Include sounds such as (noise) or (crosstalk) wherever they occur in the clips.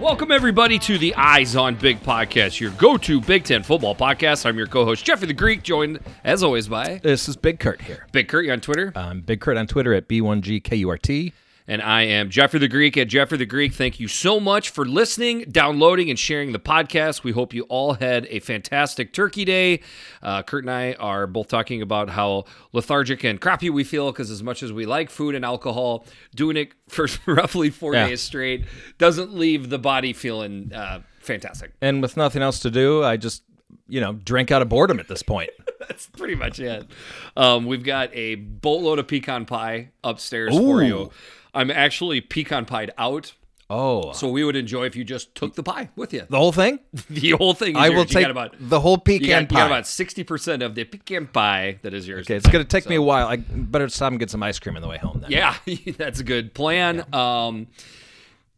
Welcome, everybody, to the Eyes on Big podcast, your go to Big Ten football podcast. I'm your co host, Jeffrey the Greek, joined, as always, by This is Big Kurt here. Big Kurt you on Twitter. I'm Big Kurt on Twitter at B1GKURT. And I am Jeffrey the Greek at Jeffrey the Greek. Thank you so much for listening, downloading, and sharing the podcast. We hope you all had a fantastic Turkey Day. Uh, Kurt and I are both talking about how lethargic and crappy we feel because, as much as we like food and alcohol, doing it for (laughs) roughly four Yeah. days straight doesn't leave the body feeling uh, fantastic. And with nothing else to do, I just, you know, drink out of boredom at this point. (laughs) That's pretty much it. Um, we've got a boatload of pecan pie upstairs for you. I'm actually pecan pied out. Oh, So we would enjoy if you just took the pie with you. the whole thing? (laughs) The whole thing. Is I yours. will You take got about the whole you pecan got, you pie. got about sixty percent of the pecan pie that is yours. okay, it's going to take me a while. I better stop and get some ice cream on the way home then. Yeah, (laughs) that's a good plan. Um,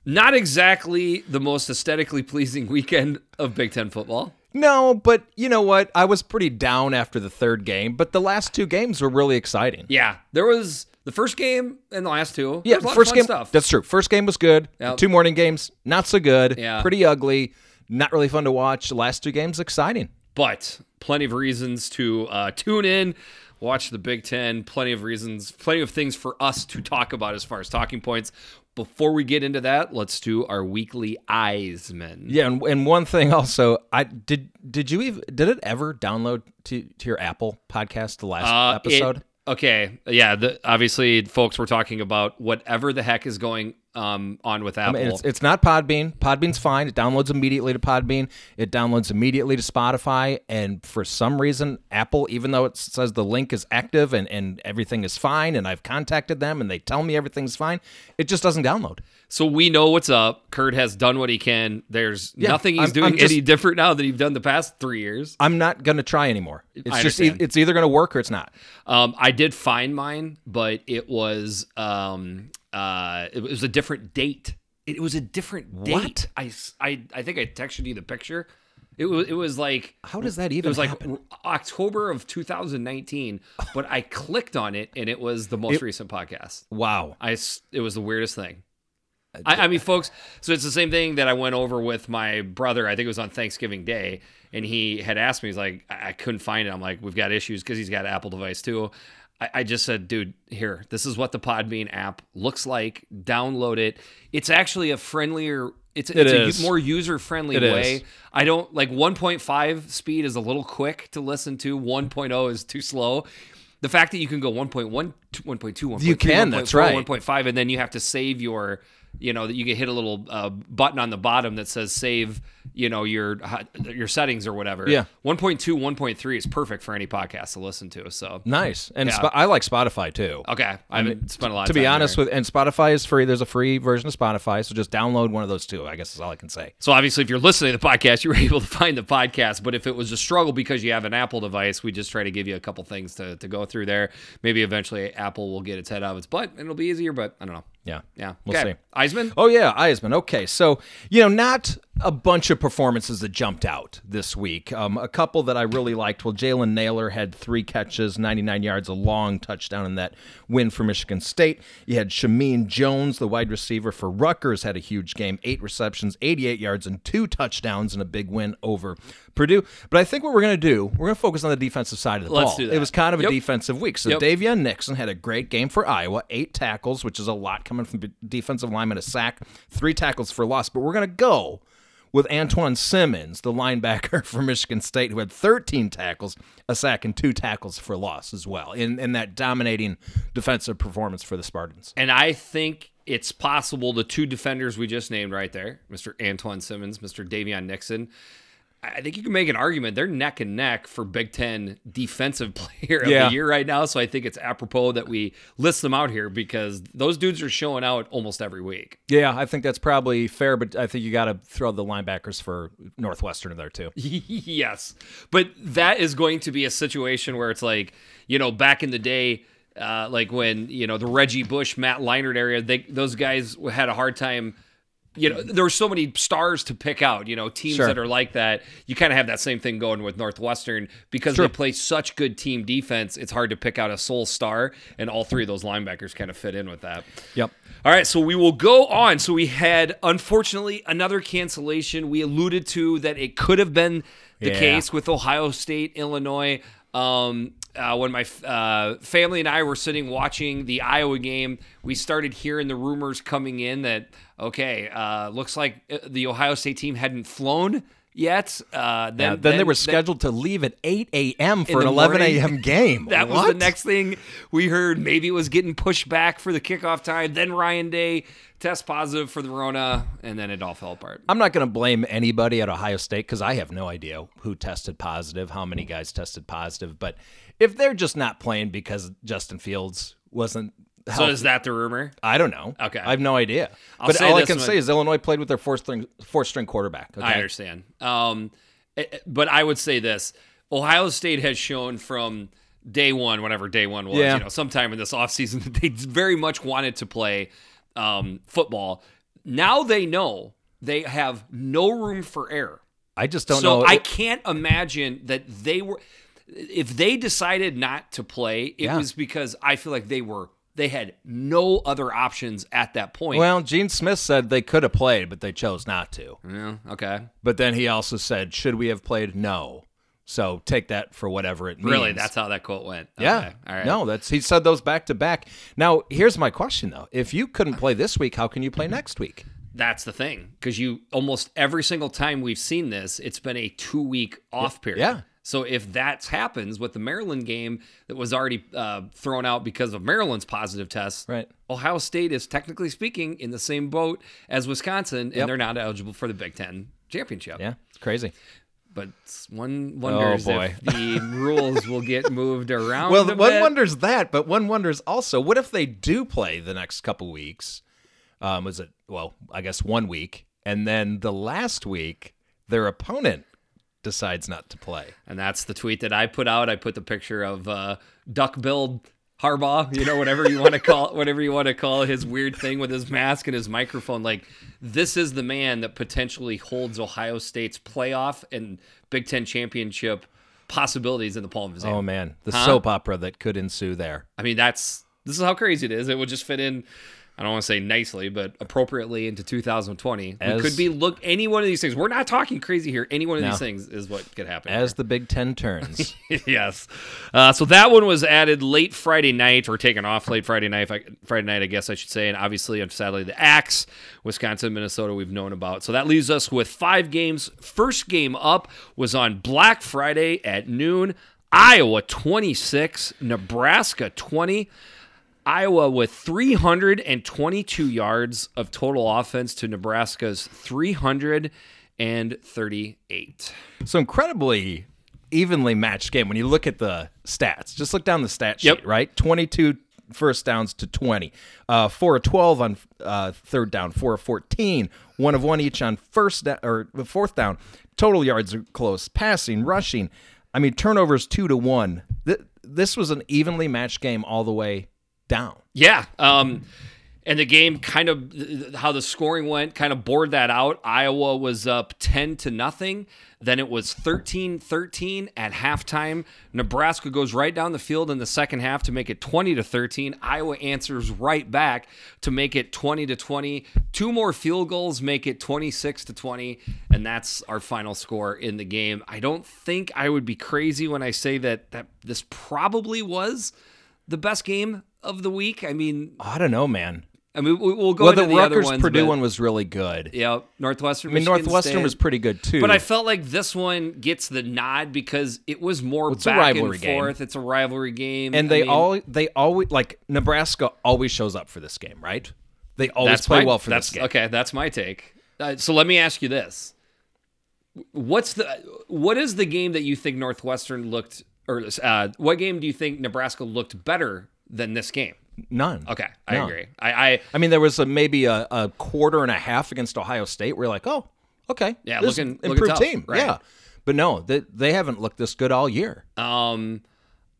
not exactly the most aesthetically pleasing weekend of Big Ten football. No, but you know what? I was pretty down after the third game, but the last two games were really exciting. Yeah, there was the first game and the last two. Yeah, There was a lot of first game. stuff. That's true. First game was good. Yep. Two morning games, not so good. Yeah. Pretty ugly. Not really fun to watch. The last two games, exciting. but plenty of reasons to uh, tune in, watch the Big Ten. Plenty of reasons, plenty of things for us to talk about as far as talking points. Before we get into that, let's do our weekly Eisman. Yeah, and, and one thing also, I did. Did you even did it ever download to to your Apple podcast the last Uh, episode? it- okay, yeah. The, obviously, folks, we're talking about whatever the heck is going um, on with I Apple. mean, it's, it's not Podbean. Podbean's fine. It downloads immediately to Podbean. It downloads immediately to Spotify. And for some reason, Apple, even though it says the link is active and, and everything is fine, and I've contacted them and they tell me everything's fine, it just doesn't download. so we know what's up. Kurt has done what he can. There's Yeah, nothing he's I'm- doing I'm just- any different now than he's done the past three years. I'm not going to try anymore. It's I just e- it's either going to work or it's not. Um, I did find mine, but it was um, uh, it was a different date. It, was a different date. What? I, I I think I texted you the picture. It was it was like How does that even? it was like happen? October of 2019, but I clicked on it and it was the most recent podcast. Wow. I it was the weirdest thing. I, I mean, folks. So it's the same thing that I went over with my brother. I think it was on Thanksgiving Day, and he had asked me. He's like, I, I couldn't find it. I'm like, we've got issues because he's got an Apple device too. I, I just said, dude, here, this is what the Podbean app looks like. Download it. It's actually a friendlier. It's, it's a more user friendly way. is. I don't like 1.5 speed is a little quick to listen to. 1.0 is too slow. The fact that you can go 1.1, 1.2, 1.3, You can, that's right. 1.5, and then you have to save your, you know, that you can hit a little uh, button on the bottom that says save, you know, your your settings or whatever. Yeah. 1.2, 1.3 is perfect for any podcast to listen to. So, Nice. And Yeah. Spo- I like Spotify too. okay, I haven't spent a lot. to be honest there. with and Spotify is free. There's a free version of Spotify, so just download one of those two. I guess is all I can say. So obviously, if you're listening to the podcast, (laughs) you were able to find the podcast. But if it was a struggle because you have an Apple device, we just try to give you a couple things to, to go through there. Maybe eventually Apple will get its head out of its butt and it'll be easier. But I don't know. Yeah. Yeah, We'll okay. see. Eisman. Oh yeah, Eisman. Okay, so you know, not a bunch of performances that jumped out this week. Um, a couple that I really liked. Well, Jalen Nailor had three catches, 99 yards, a long touchdown in that win for Michigan State. You had Shameen Jones, the wide receiver for Rutgers, had a huge game, eight receptions, 88 yards, and two touchdowns, in a big win over Purdue. But I think what we're going to do, we're going to focus on the defensive side of the Let's ball. do that. It was kind of a defensive week. So Yep. Daviyon Nixon had a great game for Iowa, eight tackles, which is a lot coming from defensive lineman, a sack, three tackles for loss. But we're going to go with Antjuan Simmons, the linebacker (laughs) for Michigan State, who had 13 tackles, a sack, and two tackles for loss as well in, in that dominating defensive performance for the Spartans. And I think it's possible the two defenders we just named right there, Mr. Antjuan Simmons, Mr. Daviyon Nixon. I think you can make an argument they're neck and neck for Big Ten defensive (laughs) player of Yeah. the year right now. So I think it's apropos that we list them out here because those dudes are showing out almost every week. Yeah, I think that's probably fair, but I think you got to throw the linebackers for Northwestern in there too. (laughs) yes. But that is going to be a situation where it's like, you know, back in the day, uh, like when, you know, the Reggie Bush, Matt Leinart area, they, those guys had a hard time you know, there are so many stars to pick out. You know, teams Sure. that are like that. You kind of have that same thing going with Northwestern because True. they play such good team defense. It's hard to pick out a sole star, and all three of those linebackers kind of fit in with that. Yep. All right, so we will go on. So we had, unfortunately, another cancellation. We alluded to that it could have been the Yeah. case with Ohio State, Illinois. Um, uh, when my uh, family and I were sitting watching the Iowa game, we started hearing the rumors coming in that okay, uh, looks like uh, the Ohio State team hadn't flown yet. Uh, then, Yeah, then, they were then- scheduled to leave at 8 a.m. for an 11 a.m. game. (laughs) That was the next thing we heard. Maybe it was getting pushed back for the kickoff time. Then Ryan Day test positive for the Rona, and then it all fell apart. I'm not going to blame anybody at Ohio State because I have no idea who tested positive, how many guys tested positive. But if they're just not playing because Justin Fields wasn't So is that the rumor? I don't know. Okay. I have no idea. I'll but all I can one- say is Illinois played with their fourth string, fourth string quarterback. Okay. I understand. Um, eh, eh, but I would say this: Ohio State has shown from day one, whatever day one was, Yeah. you know, sometime in this (laughs) offseason, that they very much wanted to play um, football. Now they know they have no room for error. I just don't know. so know. I can't imagine that they were. If they decided not to play, it Yeah. was because I feel like they were. They had no other options at that point. well, Gene Smith said they could have played, but they chose not to. yeah, okay. But then he also said, should we have played? No. So take that for whatever it means. Really, that's how that quote went. Yeah. Okay, All right. No, that's he said those back to back. Now, here's my question though. If you couldn't play this week, how can you play next week? That's the thing, because you almost every single time we've seen this, it's been a two week off period. Yeah. So if that happens with the Maryland game that was already uh, thrown out because of Maryland's positive test, Right. Ohio State is technically speaking in the same boat as Wisconsin, and Yep. they're not eligible for the Big Ten championship. Yeah, it's crazy. But one wonders Oh, boy. if the (laughs) rules will get moved around. Well, one bit. wonders that, but one wonders also, what if they do play the next couple weeks? Um, was it well? I guess one week, and then the last week, their opponent decides not to play. And that's the tweet that I put out. I put the picture of uh, duck-billed Harbaugh, you know, whatever you want to call (laughs) whatever you want to call his weird thing with his mask and his microphone. Like this is the man that potentially holds Ohio State's playoff and Big Ten championship possibilities in the palm of his hand. Oh man, the Huh? soap opera that could ensue there. I mean, that's this is how crazy it is. It would just fit in. I don't want to say nicely, but appropriately into 2020. As- we could be look any one of these things. We're not talking crazy here. Any one of No. these things is what could happen. As the Big Ten turns, (laughs) yes. Uh, so that one was added late Friday night, or taken off late Friday night. Friday night, I guess I should say. And obviously, and sadly, the Axe, Wisconsin, Minnesota, we've known about. So that leaves us with five games. First game up was on Black Friday at noon. Iowa 26, Nebraska 20. Iowa with 322 yards of total offense to Nebraska's 338. so incredibly evenly matched game. When you look at the stats, just look down the stat sheet, Yep. right? 22 first downs to 20, uh, four of 12 on uh, third down, four of 14, one of one each on first da- or fourth down. Total yards are close, passing, rushing. I mean, turnovers two to one. Th- this was an evenly matched game all the way down. Yeah. Um, and the game kind of how the scoring went kind of bored that out. Iowa was up 10 to nothing. Then it was 13 13 at halftime. Nebraska goes right down the field in the second half to make it 20 to 13. Iowa answers right back to make it 20 to 20. Two more field goals make it 26 to 20. And that's our final score in the game. I don't think I would be crazy when I say that, that this probably was the best game of the week. I mean, I don't know, man. I mean, we- we'll go Well, into the the, other Rutgers ones. Purdue one was really good. yeah, Northwestern. I mean, Michigan Northwestern State. was pretty good too. But I felt like this one gets the nod because it was more It's a back rivalry and game. forth. It's a rivalry game, and I they mean, all they always like Nebraska always shows up for this game, right? They always play my- well for this game. Okay, that's my take. Uh, so let me ask you this: What's the what is the game that you think Northwestern looked, or uh, what game do you think Nebraska looked better than this game? None. Okay, I No. agree. I, I I mean, there was a, maybe a, a quarter and a half against Ohio State. Where you're like, oh, okay, Yeah, this is looking- looking improved tough, team, right. yeah. But no, they, they haven't looked this good all year. Um,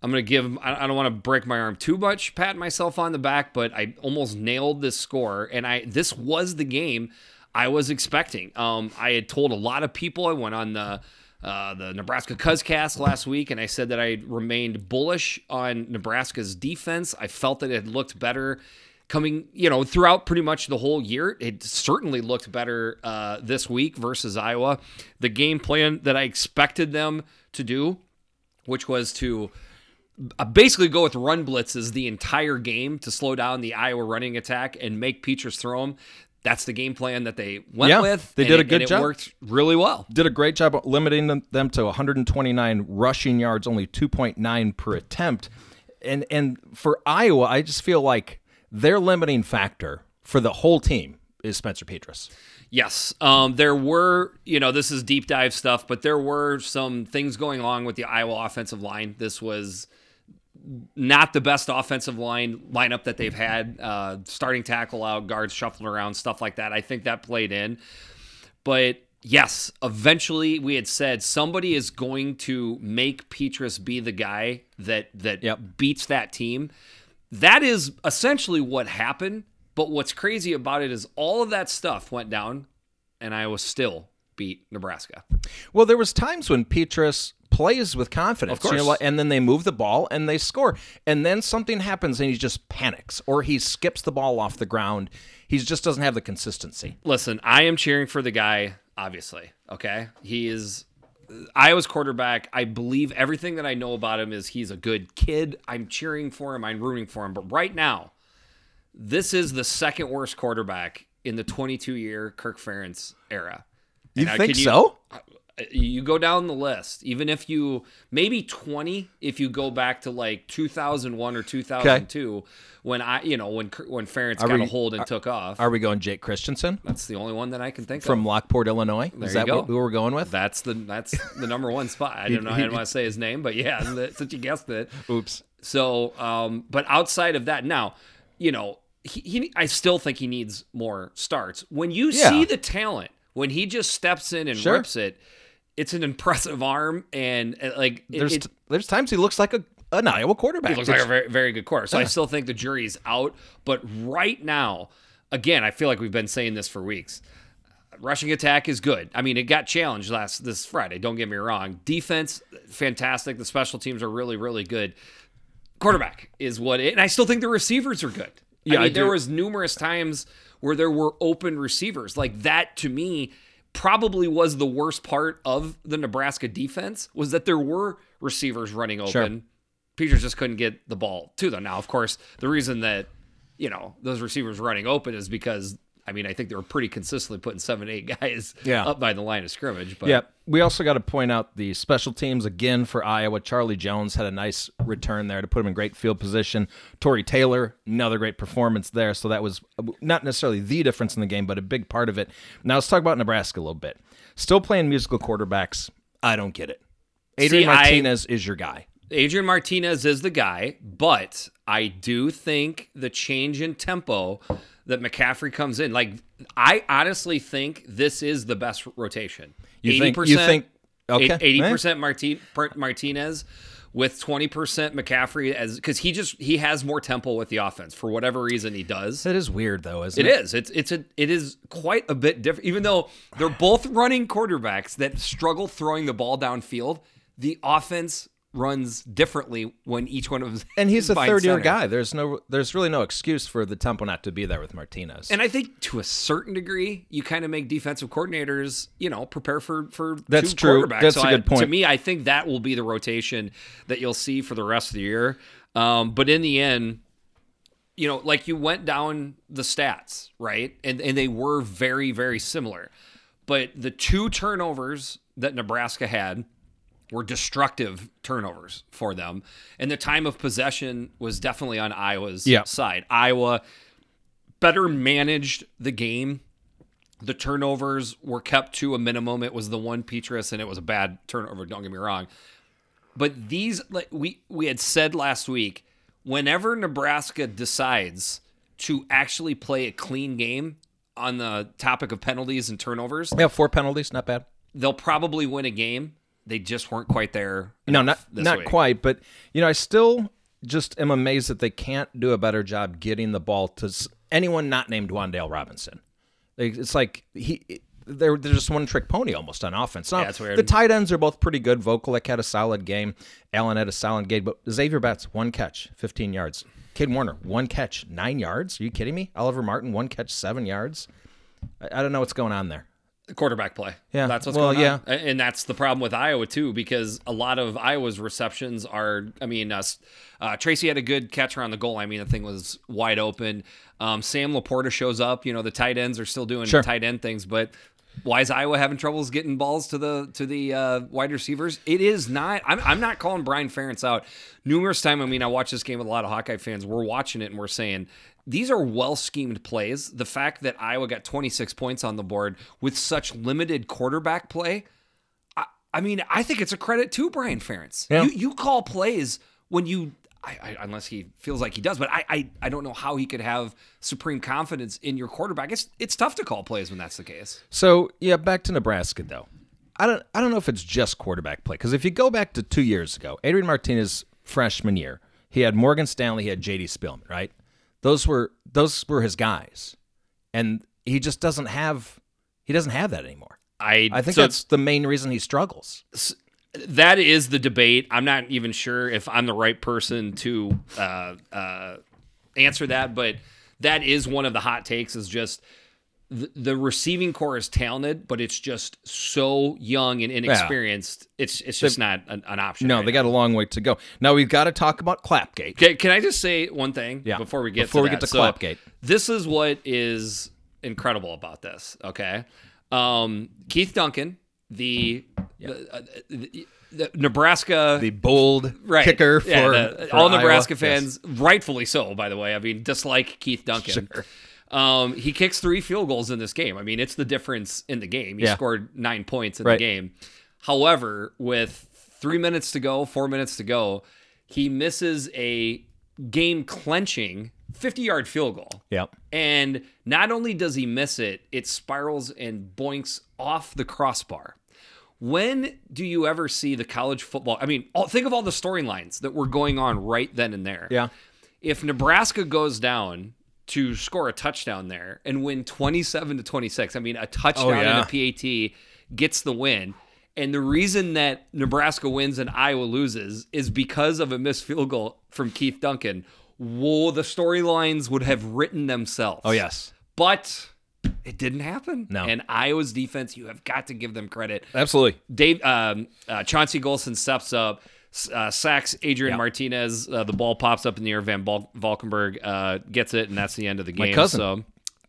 I'm gonna give. I I don't want to break my arm too much, pat myself on the back, but I almost nailed this score, and I this was the game I was expecting. Um, I had told a lot of people. I went on the uh, the Nebraska Cuzcast last week, and I said that I remained bullish on Nebraska's defense. I felt that it looked better coming, you know, throughout pretty much the whole year. It certainly looked better uh, this week versus Iowa. The game plan that I expected them to do, which was to uh, basically go with run blitzes the entire game to slow down the Iowa running attack and make Petras throw them that's the game plan that they went Yeah, with. they did a it- good and job. It worked really well. did a great job limiting them, them to 129 rushing yards, only 2.9 per attempt. And and for Iowa, I just feel like their limiting factor for the whole team is Spencer Petras. Yes, um, there were, you know, this is deep dive stuff, but there were some things going on with the Iowa offensive line. This was not the best offensive line lineup that they've had. Uh, starting tackle out, guards shuffling around, stuff like that. I think that played in. But yes, eventually we had said somebody is going to make Petras be the guy that that Yep. beats that team. That is essentially what happened. But what's crazy about it is all of that stuff went down, and Iowa still beat Nebraska. Well, there was times when Petras plays with confidence, Of course. you know, and then they move the ball and they score, and then something happens and he just panics or he skips the ball off the ground. He just doesn't have the consistency. Listen, I am cheering for the guy, obviously. Okay. He is Iowa's quarterback. I believe everything that I know about him is he's a good kid. I'm cheering for him. I'm rooting for him. But right now, this is the second worst quarterback in the 22 year Kirk Ferentz era. You And, uh, think can so? You go down the list even if you maybe 20 if you go back to like 2001 or 2002 when i you know when when Ferentz got we- a hold and took off Are we going Jake Christensen that's the only one that i can think from of from Lockport, Illinois? There is that go. what, who we're going with? that's the that's the number one spot i (laughs) don't know i didn't want to say his name but yeah (laughs) since you guessed it Oops. so, um, but outside of that, now, you know, he, he I still think he needs more starts. When you Yeah. see the talent, when he just steps in and Sure. rips it, it's an impressive arm, and uh, like it, There's it, there's times he looks like a an Iowa quarterback. he looks like a very very good quarterback. So I still think the jury's out. But right now, again, I feel like we've been saying this for weeks. Rushing attack is good. I mean, it got challenged last this Friday. Don't get me wrong. Defense, fantastic. The special teams are really, really good. Quarterback is what it, and I still think the receivers are good. Yeah, I mean, I there was numerous times where there were open receivers. Like that to me probably was the worst part of the Nebraska defense was that there were receivers running open. Sure. Petras just couldn't get the ball to them. Now, of course, the reason that you know those receivers running open is because I mean I think they were pretty consistently putting seven, eight guys Yeah. up by the line of scrimmage. But Yeah, we also got to point out the special teams again for Iowa. Charlie Jones had a nice return there to put him in great field position. Tory Taylor, another great performance there. So that was uh, not necessarily the difference in the game, but a big part of it. Now let's talk about Nebraska a little bit. Still playing musical quarterbacks. I don't get it. Adrian See, I- Martinez is your guy. Adrian Martinez is the guy, but I do think the change in tempo that McCaffrey comes in, like I honestly think this is the best rotation. You think- you think- okay, eighty percent Martin, Per- Martinez with twenty percent McCaffrey as because he just he has more tempo with the offense for whatever reason he does. It is weird though, isn't It it? is. It's it's a it is quite a bit different. Even though they're both running quarterbacks that struggle throwing the ball downfield, the offense runs differently when each one of them. And he's a third year center. guy. There's no there's really no excuse for the tempo not to be there with Martinez. And I think to a certain degree, you kind of make defensive coordinators, you know, prepare for for That's two true. quarterbacks. That's So a I- good point. To me, I think that will be the rotation that you'll see for the rest of the year. Um, but in the end, you know, like you went down the stats, right? And and they were very very similar. But the two turnovers that Nebraska had were destructive turnovers for them. And the time of possession was definitely on Iowa's Yeah. side. Iowa better managed the game. The turnovers were kept to a minimum. It was the one Petras, and it was a bad turnover. Don't get me wrong. But these, like we we had said last week, whenever Nebraska decides to actually play a clean game on the topic of penalties and turnovers, yeah, four penalties, not bad. they'll probably win a game. They just weren't quite there. No, not not week. quite, but you know, I still just am amazed that they can't do a better job getting the ball to anyone not named Wan'Dale Robinson. It's like he they're they're just one trick pony almost on offense. Now, Yeah, it's weird. The tight ends are both pretty good. Vokolek had a solid game. Allen had a solid game, but Xavier Betts one catch, 15 yards. Kade Warner one catch, nine yards. Are you kidding me? Oliver Martin one catch, seven yards. I, I don't know what's going on there. Quarterback play. Yeah, that's what's well, going yeah. on. A- and that's the problem with Iowa too, because a lot of Iowa's receptions are. I mean, uh, uh, Tracy had a good catch around the goal. I mean, the thing was wide open. Um, Sam Laporta shows up. You know, the tight ends are still doing Sure. tight end things, but. Why is Iowa having troubles getting balls to the to the uh, wide receivers? It is not. I'm, I'm not calling Brian Ferentz out. Numerous time. I mean, I watch this game with a lot of Hawkeye fans. We're watching it and we're saying these are well schemed plays. The fact that Iowa got 26 points on the board with such limited quarterback play, I, I mean, I think it's a credit to Brian Ferentz. Yeah. You, you call plays when you, I, I, unless he feels like he does, but I, I, I don't know how he could have supreme confidence in your quarterback. It's it's tough to call plays when that's the case. So yeah, back to Nebraska though. I don't I don't know if it's just quarterback play because if you go back to two years ago, Adrian Martinez freshman year, he had Morgan Stanley, he had J.D. Spielman, right? Those were those were his guys, and he just doesn't have he doesn't have that anymore. I, I think so that's the main reason he struggles. that is the debate. I'm not even sure if I'm the right person to uh, uh, answer that, but that is one of the hot takes. Is just the, the receiving corps is talented, but it's just so young and inexperienced. It's it's just not an, an option. No, right they now. got a long way to go. Now we've got to talk about Clapgate. Can, can I just say one thing Yeah, before we get before to we that? get to So, Clapgate. This is what is incredible about this. Okay, um, Keith Duncan, the, the, uh, the, the Nebraska The bold right. kicker for, Yeah, the- for all Iowa. Nebraska Yes. fans, rightfully so. By the way, I mean dislike Keith Duncan. Um, he kicks three field goals in this game. I mean, it's the difference in the game. He Yeah. scored nine points in Right. the game. However, with three minutes to go, four minutes to go, he misses a game clenching 50 yard field goal. Yep. And not only does he miss it, it spirals and boinks off the crossbar. When do you ever see the college football? I mean, all, think of all the storylines that were going on right then and there. Yeah. If Nebraska goes down to score a touchdown there and win 27 to 26, I mean, a touchdown Oh, yeah. and a PAT gets the win. And the reason that Nebraska wins and Iowa loses is because of a missed field goal from Keith Duncan. Whoa, the storylines would have written themselves. Oh yes. But it didn't happen. No. And Iowa's defense, you have got to give them credit. Absolutely. Dave um, uh, Chauncey Golston steps up, uh, sacks Adrian Yeah. Martinez. Uh, the ball pops up in the air. Van Val- Valkenburg uh, gets it, and that's the end of the game. cousin. So,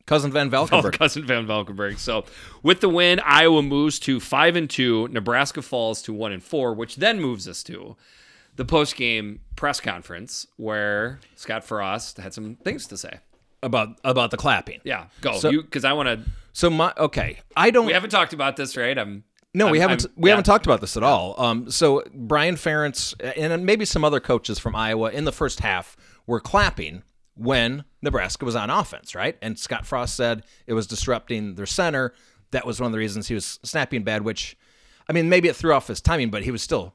Cousin Van (laughs) oh, Valkenburg. cousin Van Valkenburg. So, with the win, Iowa moves to five and two. Nebraska falls to one and four, which then moves us to the post game press conference where Scott Frost had some things to say. about about the clapping. Yeah, go So- you because I want to. So my okay, I don't. We haven't talked about this, right? I'm no, we I'm- haven't. I'm- we yeah. haven't talked about this at all. Um, so Brian Ferentz and maybe some other coaches from Iowa in the first half were clapping when Nebraska was on offense, right? And Scott Frost said it was disrupting their center. That was one of the reasons he was snapping bad. Which, I mean, maybe it threw off his timing, but he was still.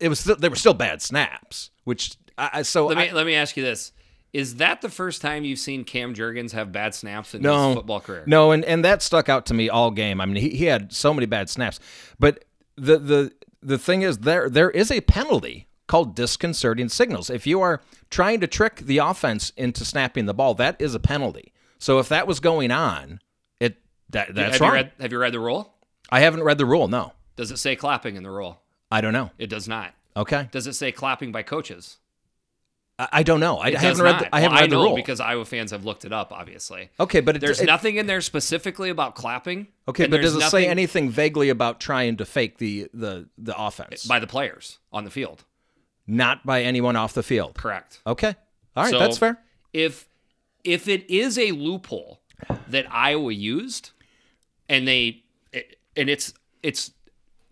It was. Still, they were still bad snaps. Which I, I- so Let me I- let me ask you this: Is that the first time you've seen Cam Jurgens have bad snaps in no, his football career? No, and, and that stuck out to me all game. I mean, he, he had so many bad snaps. But the the the thing is there there is a penalty called disconcerting signals. If you are trying to trick the offense into snapping the ball, that is a penalty. So if that was going on, it that that's have wrong. you read Have you read the rule? I haven't read the rule. No, Does it say clapping in the rule? I don't know. It does not. Okay, Does it say clapping by coaches? I, don't know. I, haven't read. The, I haven't Well, read the know rule. because Iowa fans have looked it up. Obviously, okay, but it, there's it, nothing in there specifically about clapping. Okay, but does it say anything vaguely about trying to fake the the the offense? by the players on the field? Not by anyone off the field. Correct. Okay. All right, So, that's fair. If if it is a loophole that Iowa used, and they and it's it's,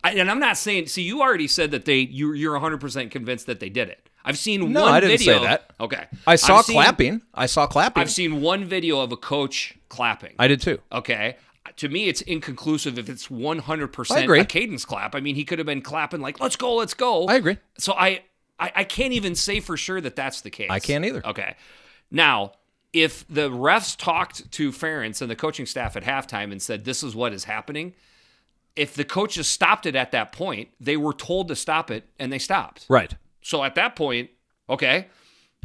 and I'm not saying. See, you already said that they you you're 100 percent convinced that they did it. I've seen one. No, one I didn't say that. Okay, I saw I've seen- clapping. I saw clapping. I've seen one video of a coach clapping. I did too. Okay. To me, it's inconclusive if it's 100% I agree. a cadence clap. I mean, he could have been clapping like, let's go, let's go. I agree. So I, I, I can't even say for sure that that's the case. I can't either. Okay. Now, if the refs talked to Ferentz and the coaching staff at halftime and said, This is what is happening, if the coaches stopped it at that point, they were told to stop it and they stopped. Right. So at that point, okay,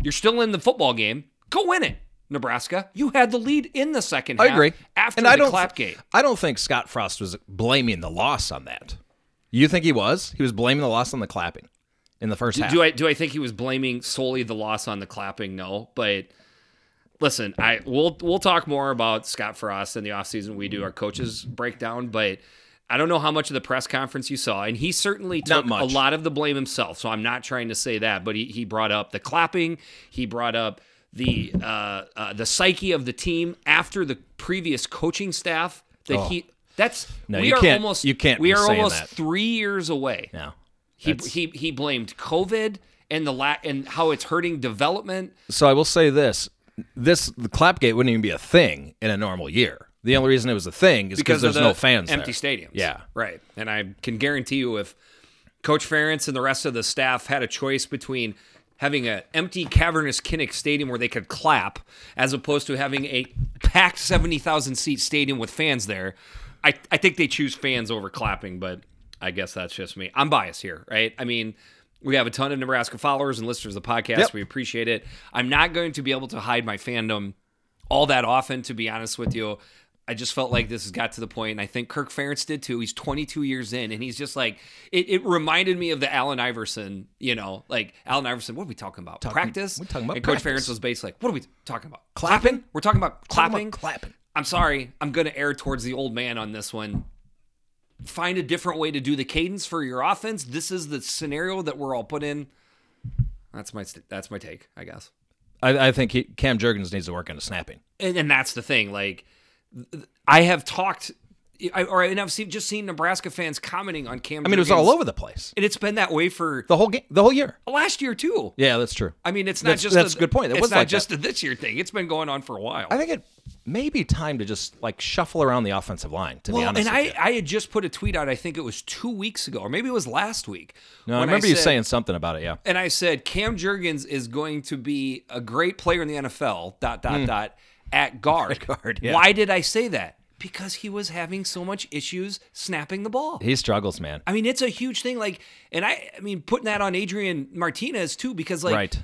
you're still in the football game. Go win it, Nebraska. You had the lead in the second half. I agree. after and the I don't. I don't think Scott Frost was blaming the loss on that. You think he was? He was blaming the loss on the clapping in the first half. Do I do I think he was blaming solely the loss on the clapping? No, but listen, I we'll we'll talk more about Scott Frost in the offseason. We do our coaches breakdown, but I don't know how much of the press conference you saw, and he certainly took a lot of the blame himself. So I'm not trying to say that, but he he brought up the clapping. He brought up the uh, uh, the psyche of the team after the previous coaching staff. That he that's Oh. No, we you are can't- almost you can't we are almost that. three years away. no. He, he he blamed COVID and the la- and how it's hurting development. So I will say this: this the clapgate wouldn't even be a thing in a normal year. The only reason it was a thing is because there's the no fans empty there. stadiums. Yeah. right. And I can guarantee you, if Coach Ferentz and the rest of the staff had a choice between having an empty cavernous Kinnick stadium where they could clap, as opposed to having a packed seventy thousand seat stadium with fans there, I I think they choose fans over clapping. But I guess that's just me. I'm biased here, right? I mean. We have a ton of Nebraska followers and listeners of the podcast. Yep. We appreciate it. I'm not going to be able to hide my fandom all that often, to be honest with you. I just felt like this has got to the point, and I think Kirk Ferentz did too. He's 22 years in, and he's just like, it, it reminded me of the Allen Iverson, you know, like Allen Iverson, what are we talking about? practice? we're talking about And Coach practice. Ferentz was basically like, what are we talking about? Clapping? We're talking about Talking about clapping? clapping. I'm sorry. I'm going to err towards the old man on this one. Find a different way to do the cadence for your offense. This is the scenario that we're all put in. That's my that's my take, I guess. I, I think he, Cam Jurgens needs to work on the snapping. and, and that's the thing. Like, I have talked, I, or and I've seen, just seen Nebraska fans commenting on Cam. I mean, it was all over the place and it's been that way for the whole game, the whole year. last year too. Yeah, that's true. I mean, it's not That's- just that's a good point. It was not like just a this year thing. It's been going on for a while. I think it may be time to just like shuffle around the offensive line. To be well, honest, and I, you. I had just put a tweet out. I think it was two weeks ago, or maybe it was last week. no, I remember you said- saying something about it. Yeah, and I said Cam Jurgens is going to be a great player in the NFL. Dot dot hmm. dot at guard. Hmm. guard, yeah. Why did I say that? Because he was having so much issues snapping the ball. he struggles, man. I mean, it's a huge thing. Like, and I, I mean, putting that on Adrian Martinez too, because like, Right.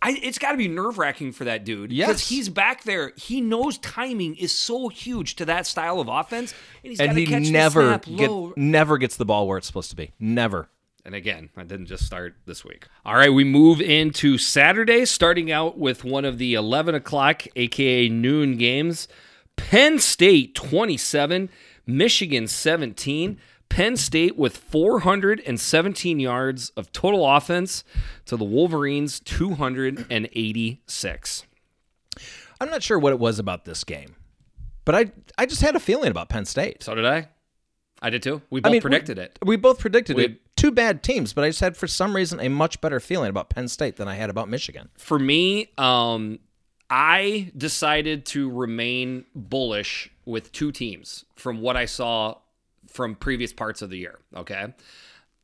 I, it's got to be nerve wracking for that dude. Yes. because he's back there. He knows timing is so huge to that style of offense, and he's And he catch never get, never gets the ball where it's supposed to be. Never. And again, I didn't just start this week. All right, we move into Saturday, starting out with one of the 11 o'clock, aka noon games. Penn State 27, Michigan 17. Penn State with 417 yards of total offense to the Wolverines 286. I'm not sure what it was about this game, but I I just had a feeling about Penn State. So did I. I did too. We both I mean, predicted we, it. We both predicted We- it. Two bad teams, but I just had for some reason a much better feeling about Penn State than I had about Michigan. for me, um, I decided to remain bullish with two teams from what I saw from previous parts of the year. Okay,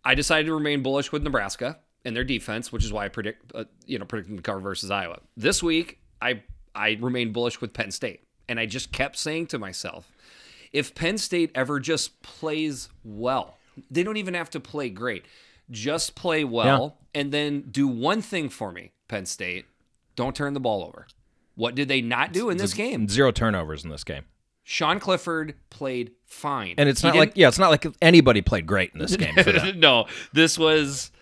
I decided to remain bullish with Nebraska and their defense, which is why I predict, uh, you know, predicting the cover versus Iowa. This week, I I remained bullish with Penn State, and I just kept saying to myself, if Penn State ever just plays well, they don't even have to play great. Just play well and then do one thing for me, Penn State. Don't turn the ball over. What did they not do in this game? Zero turnovers in this game. Sean Clifford played fine. And it's He not like yeah, it's not like anybody played great in this (laughs) game no, this was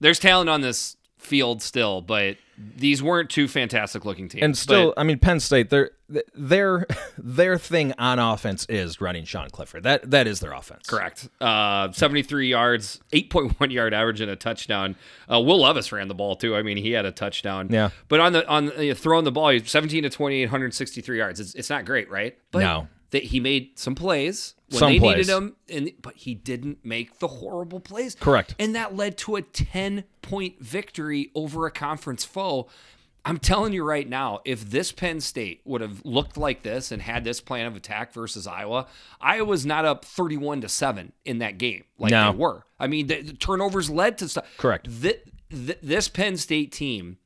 there's talent on this field still, but these weren't two fantastic looking teams. And still, But- I mean, Penn State, their their (laughs) their thing on offense is running Sean Clifford. That that is their offense. Correct. Uh, 73 yards, 8.1 yard average, and a touchdown. Uh, Will Levis ran the ball too. I mean, he had a touchdown. Yeah. But on the on uh, throwing the ball, he's 17 to 28, 163 yards. It's, it's not great, right? But No. That he made some plays when Some they plays. needed him, and but he didn't make the horrible plays. Correct. And that led to a 10 point victory over a conference foe. I'm telling you right now, if this Penn State would have looked like this and had this plan of attack versus Iowa, Iowa's not up 31 to 7 in that game like No. they were. I mean, the, the turnovers led to stuff. Correct. Thi- thi- this Penn State team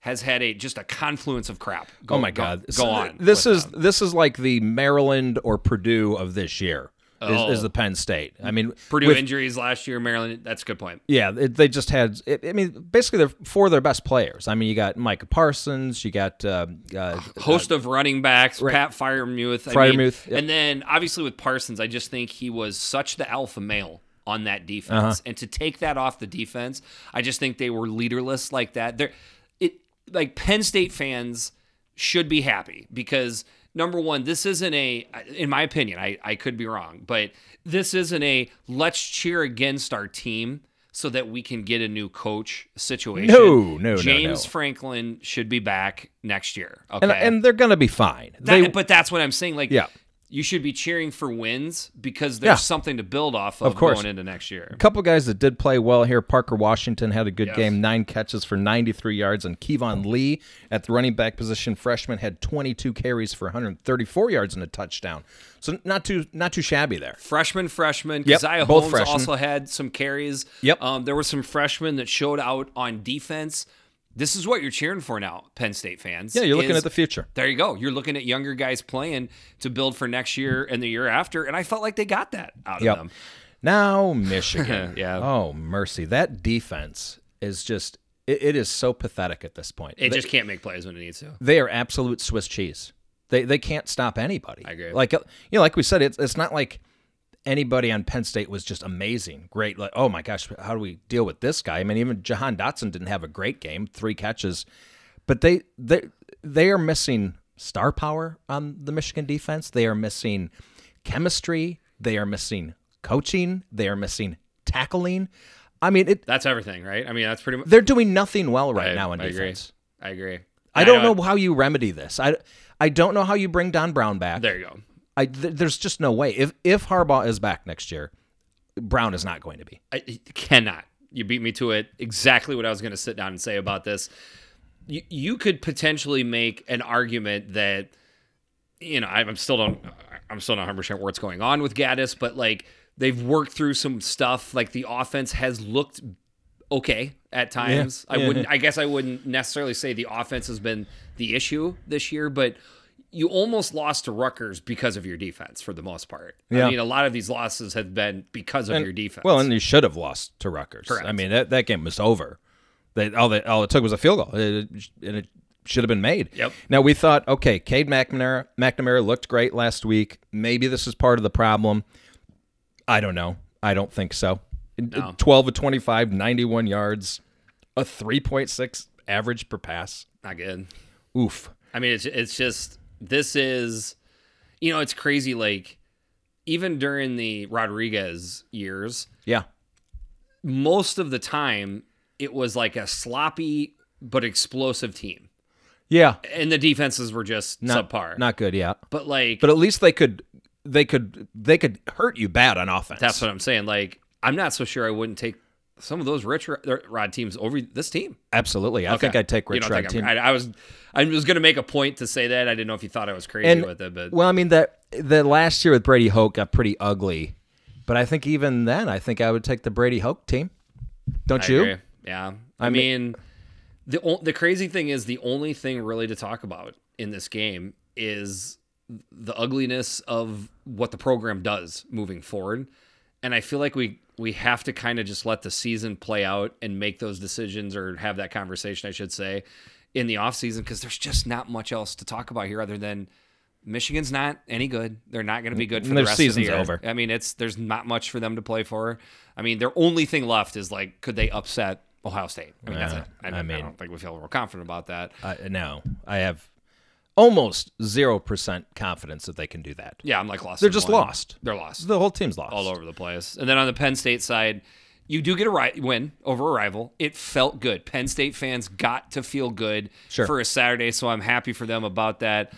has had a just a confluence of crap. Go, oh my God! Go, So on. This is them. this is like the Maryland or Purdue of this year. Is, is Oh. the Penn State? I mean, Purdue with- injuries last year, Maryland. That's a good point. Yeah, it, they just had. It, I mean, basically, they're four of their best players. I mean, you got Micah Parsons, you got uh, uh, Host of running backs, Pat Freiermuth. I mean, yep. And then obviously with Parsons, I just think he was such the alpha male on that defense. Uh-huh. And to take that off the defense, I just think they were leaderless like that. They're like Penn State fans should be happy because number one, this isn't a in my opinion, I, I could be wrong, but this isn't a let's cheer against our team so that we can get a new coach situation. No, no, no, James no. Franklin should be back next year. Okay. and, and they're going to be fine. That- they, but that's what I'm saying. Like, Yeah. You should be cheering for wins because there's Yeah. something to build off of, Of course. going into next year. a couple guys that did play well here. Parker Washington had a good Yes. game, nine catches for 93 yards, and Keyvone Lee at the running back position, freshman, had 22 carries for 134 yards and a touchdown. So not too not too shabby there. Freshman, freshman. Yep, Caziah both Holmes freshmen. also had some carries. Yep. Um, there were some freshmen that showed out on defense. This is what you're cheering for now, Penn State fans. Yeah, you're looking is- at the future. There you go. You're looking at younger guys playing to build for next year and the year after, and I felt like they got that out Yep. of them. Now Michigan. (laughs) Yeah. Oh mercy, that defense is just it, it is so pathetic at this point. It They- just can't make plays when it needs to. they are absolute Swiss cheese. They they can't stop anybody. I agree. Like uh, you know, like we said, it's it's not like anybody on Penn State was just amazing, great. Like oh my gosh, how do we deal with this guy? I mean, even Jahan Dotson didn't have a great game, three catches, but they they they are missing star power on the Michigan defense. They are missing chemistry. They are missing coaching. They are missing tackling. I mean, it. That's everything, right? I mean, that's pretty much. They're doing nothing well right I- now in I agree. defense. I agree. I don't uh, know how you remedy this. I, I don't know how you bring Don Brown back. There you go. I th- there's just no way. If if Harbaugh is back next year, Brown is not going to be. I cannot. You beat me to it. Exactly what I was going to sit down and say about this. You, you could potentially make an argument that, you know, I'm still don't, I'm still not 100 percent what's going on with Gattis, but like they've worked through some stuff. Like the offense has looked okay at times. I yeah, wouldn't. I guess I wouldn't necessarily say the offense has been the issue this year, but you almost lost to Rutgers because of your defense for the most part. Yeah. I mean, a lot of these losses have been because of your defense. Well, and you should have lost to Rutgers. Correct. I mean that, that game was over. They all they all it took was a field goal, It- and it should have been made. Yep. Now we thought, okay, Cade McNamara McNamara looked great last week. Maybe this is part of the problem. I don't know. I don't think so. No. 12 of 25, 91 yards, a 3.6 average per pass. not good. Oof. I mean, it's it's just this is, you know, it's crazy. Like even during the Rodriguez years, Yeah. most of the time it was like a sloppy but explosive team, Yeah. and the defenses were just Not subpar. Not good, yeah. but like But at least they could they could they could hurt you bad on offense. that's what I'm saying. Like I'm not so sure I wouldn't take some of those rich Rod- teams over this team. Absolutely. I think I'd take Rich Rod team. I, I was I was going to make a point to say that. I didn't know if you thought I was crazy and with it, but well, I mean that the last year with Brady Hoke got pretty ugly. But I think even then I think I would take the Brady Hoke team. Don't I you? agree. Yeah. I, mean, the the crazy thing is the only thing really to talk about in this game is the ugliness of what the program does moving forward. And I feel like we we have to kind of just let the season play out and make those decisions or have that conversation, I should say, in the offseason because there's just not much else to talk about here other than Michigan's not any good. They're not going to be good for Their the rest season's of the year. over. I mean, it's there's not much for them to play for. I mean, their only thing left is like, could they upset Ohio State? I mean, that's it. I, I mean, I don't think we feel real confident about that. I, no, I have almost zero percent confidence that they can do that. Yeah, I'm like lost. They're just one. lost. They're lost The whole team's lost. all over the place. And then on the Penn State side, you do get a ri- win over a rival. It felt good. Penn State fans got to feel good Sure. for a Saturday, so I'm happy for them about that.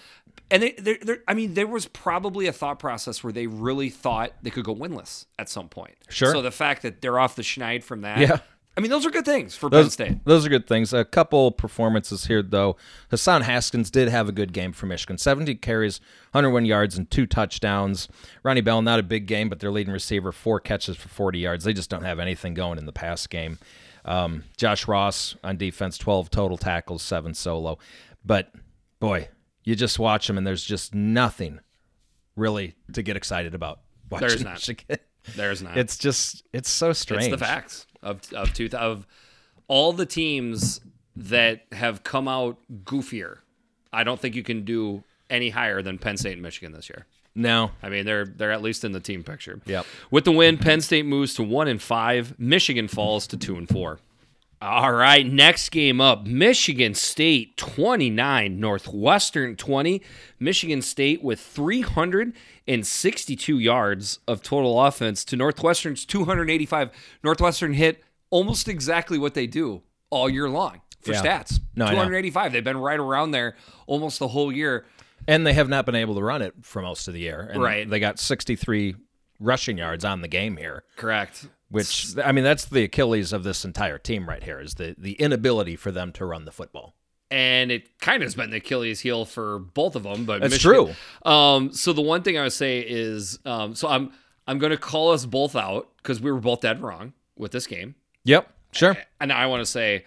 And they, they're, they're, I mean, there was probably a thought process where they really thought they could go winless at some point. Sure. So the fact that they're off the schneid from that, Yeah. I mean, those are good things for Penn Those, State. those are good things. A couple performances here, though. Hassan Haskins did have a good game for Michigan. 70 carries, 101 yards, and two touchdowns. Ronnie Bell, not a big game, but their leading receiver, four catches for 40 yards. They just don't have anything going in the pass game. Um, Josh Ross on defense, 12 total tackles, seven solo. But boy, you just watch them and there's just nothing really to get excited about. Watching There's not. Michigan. There's not. It's just it's so strange. It's the facts of of two of all the teams that have come out goofier. I don't think you can do any higher than Penn State and Michigan this year. No, I mean, they're they're at least in the team picture. Yep. With the win, Penn State moves to one and five. Michigan falls to two and four. All right, next game up: Michigan State twenty nine, Northwestern twenty. Michigan State with three hundred and sixty two yards of total offense to Northwestern's two hundred eighty five. Northwestern hit almost exactly what they do all year long for Yeah. stats. No, two hundred eighty five. They've been right around there almost the whole year. and they have not been able to run it for most of the year. And Right. They got 63 rushing yards on the game here. Correct. Which I mean, that's the Achilles of this entire team right here is the the inability for them to run the football. and it kind of has been the Achilles heel for both of them. But That's Michigan- Um, so the one thing I would say is, um, so I'm I'm going to call us both out because we were both dead wrong with this game, Yep, sure. and I want to say,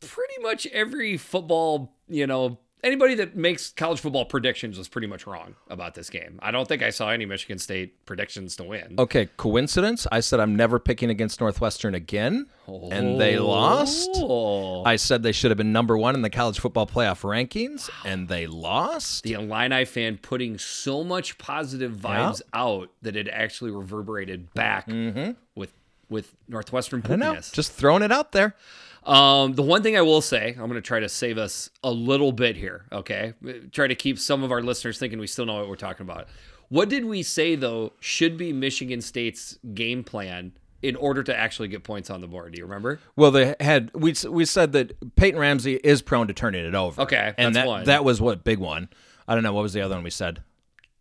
pretty much every football, you know, anybody that makes college football predictions was pretty much wrong about this game. I don't think I saw any Michigan State predictions to win. Okay, coincidence? I said I'm never picking against Northwestern again, and they lost. Oh. I said they should have been number one in the college football playoff rankings, and they lost. the Illini fan putting so much positive vibes out that it actually reverberated back with with Northwestern Mm-hmm. Poopiness. just throwing it out there. Um, the one thing I will say, I'm going to try to save us a little bit here. Okay, try to keep some of our listeners thinking we still know what we're talking about. What did we say though should be Michigan State's game plan in order to actually get points on the board? Do you remember? Well, they had we we said that Peyton Ramsey is prone to turning it over. Okay, and that's that one. that was what big one. I don't know what was the other one we said.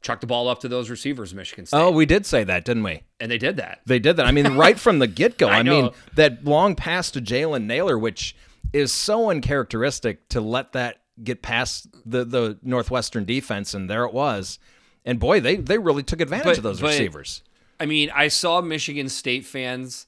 Chuck the ball up to those receivers, Michigan State, Oh, we did say that, didn't we? and they did that. They did that. I mean, (laughs) right from the get go. I I, mean, that long pass to Jalen Nailor, which is so uncharacteristic to let that get past the the Northwestern defense, and there it was. And boy, they they really took advantage But- of those but- receivers. I mean, I saw Michigan State fans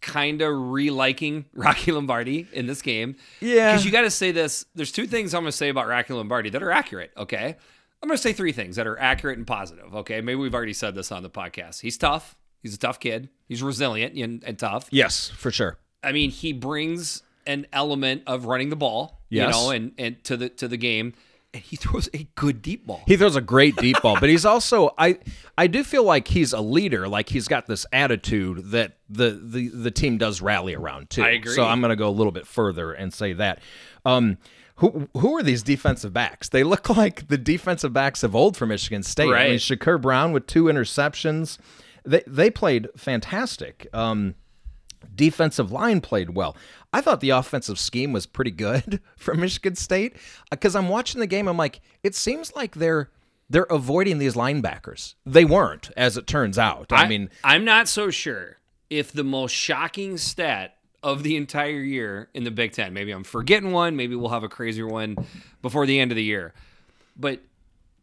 kind of re-liking (laughs) Rocky Lombardi in this game. Yeah. Because you got to say this. There's two things I'm going to say about Rocky Lombardi that are accurate. Okay. I'm going to say three things that are accurate and positive. Okay. Maybe we've already said this on the podcast. He's tough. He's a tough kid. He's resilient and, and tough. Yes, for sure. I mean, he brings an element of running the ball, Yes. you know, and, and to the to the game. And he throws a good deep ball. He throws a great deep ball, but he's also I I do feel like he's a leader, like he's got this attitude that the the the team does rally around too. I agree. So I'm going to go a little bit further and say that. Um who who are these defensive backs? They look (laughs) like the defensive backs of old for Michigan State. I mean, Right. Shakur Brown with two interceptions. They they played fantastic. Um defensive line played well. I thought the offensive scheme was pretty good (laughs) for Michigan State because I'm watching the game. I'm like, it seems like they're they're avoiding these linebackers. They weren't, as it turns out. I, mean, I'm not so sure if the most shocking stat of the entire year in the Big Ten, maybe I'm forgetting one, maybe we'll have a crazier one before the end of the year. But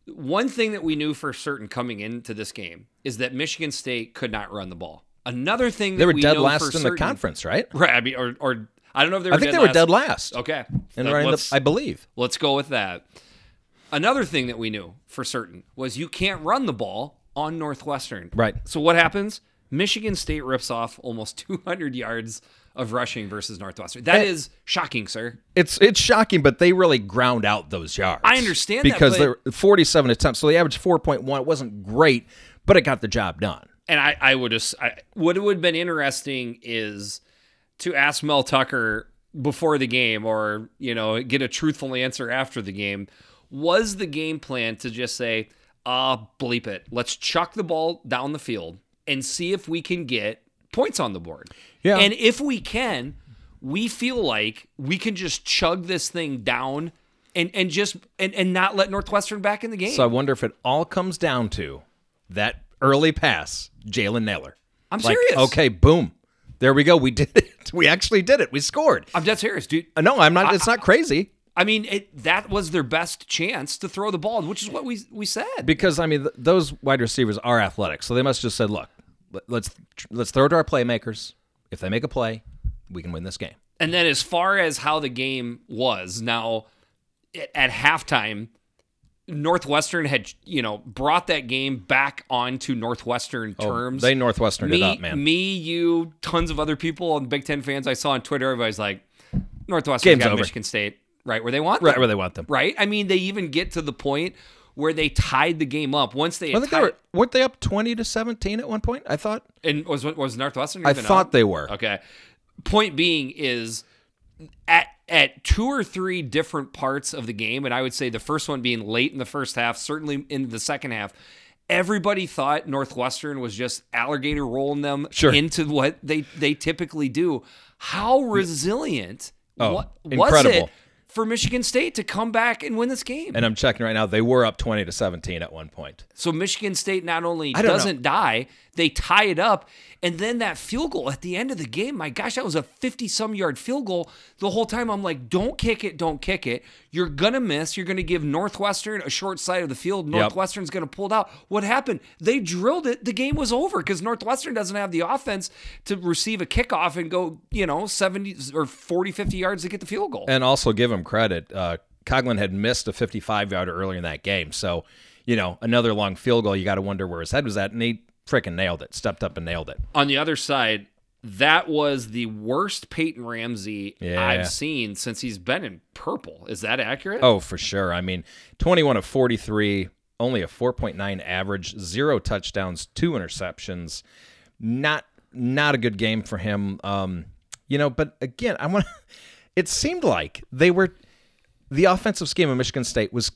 one thing that we knew for certain coming into this game is that Michigan State could not run the ball. Another thing that they were we dead last in the conference, right? right? I mean, or, or I don't know if they were. I think they were last. dead last. Okay, And running the, I believe. Let's go with that. Another thing that we knew for certain was you can't run the ball on Northwestern. Right. So what happens? Michigan State rips off almost (laughs) 200 yards of rushing versus Northwestern. That Eh. is shocking, sir. It's it's shocking, but they really ground out those yards. I understand that, because but- they're 47 attempts, so they averaged 4.1. It wasn't great, but it got the job done. And I, I would just, I, what would have been interesting is to ask Mel Tucker before the game or, you know, get a truthful answer after the game. Was the game plan to just say, ah, bleep it. Let's chuck the ball down the field and see if we can get points on the board. Yeah. And if we can, we feel like we can just chug this thing down and, and just and, and not let Northwestern back in the game. So I wonder if it all comes down to that early pass, Jalen Nailor. I'm Like, serious. Okay, boom. There we go. We did it. (laughs) We actually did it. We scored. I'm dead serious, dude. Uh, No, I'm not. It's not crazy I mean, it, that was their best chance to throw the ball, which is what we we said. because I mean th- those wide receivers are athletic, so they must have just said, "Look, let- let's let's throw to our playmakers. If they make a play, we can win this game. And then as far as how the game was, now at- halftime, Northwestern had you know brought that game back onto Northwestern oh, terms. Oh, They Northwestern me, it up, man. me, you, tons of other people and Big Ten fans I saw on Twitter. Everybody's like, Northwestern got over. Michigan State right where they want right where they want them. right? I mean, they even get to the point where they tied the game up once they. I think they were weren't they up twenty to seventeen at one point? I thought. and was was Northwestern? I thought up? they were. Okay. Point being is at at two or three different parts of the game, and I would say the first one being late in the first half, certainly in the second half. Everybody thought Northwestern was just alligator rolling them Sure. into what they they typically do. How resilient Oh, what, was incredible. it for Michigan State to come back and win this game? And I'm checking right now. They were up twenty to seventeen at one point. So Michigan State not only I don't know. doesn't die, they tie it up. And then that field goal at the end of the game, my gosh, that was a 50 some yard field goal. The whole time I'm like, don't kick it, don't kick it. You're going to miss. You're going to give Northwestern a short side of the field. Northwestern's going to pull it out. What happened? They drilled it. The game was over because Northwestern doesn't have the offense to receive a kickoff and go, you know, 70 or 40, 50 yards to get the field goal. And also give him credit. Uh, Coghlin had missed a 55 yarder earlier in that game, so you know another long field goal. You got to wonder where his head was at, and he freaking nailed it. Stepped up and nailed it. on the other side, that was the worst Peyton Ramsey Yeah. I've seen since he's been in purple. Is that accurate? Oh, for sure. I mean, 21 of 43, only a 4.9 average, zero touchdowns, two interceptions. Not not a good game for him. Um, you know, but again, I want. (laughs) It seemed like they were the offensive scheme of Michigan State was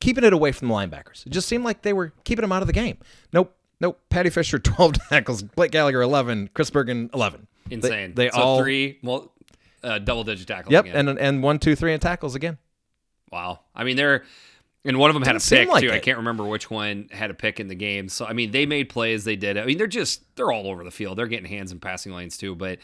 keeping it away from the linebackers. It just seemed like they were keeping them out of the game. Nope. Nope. Paddy Fisher, (laughs) 12 tackles. Blake Gallagher, 11. Chris Bergin, 11. Insane. They, so all. three well, uh, double digit tackles. Yep. again. And, and one, two, three in tackles again. wow. I mean, they're and one of them had a Didn't seem pick like too. I can't remember which one had a pick in the game. So I mean, they made plays. They did. I mean, they're just they're all over the field. They're getting hands in passing lanes too. But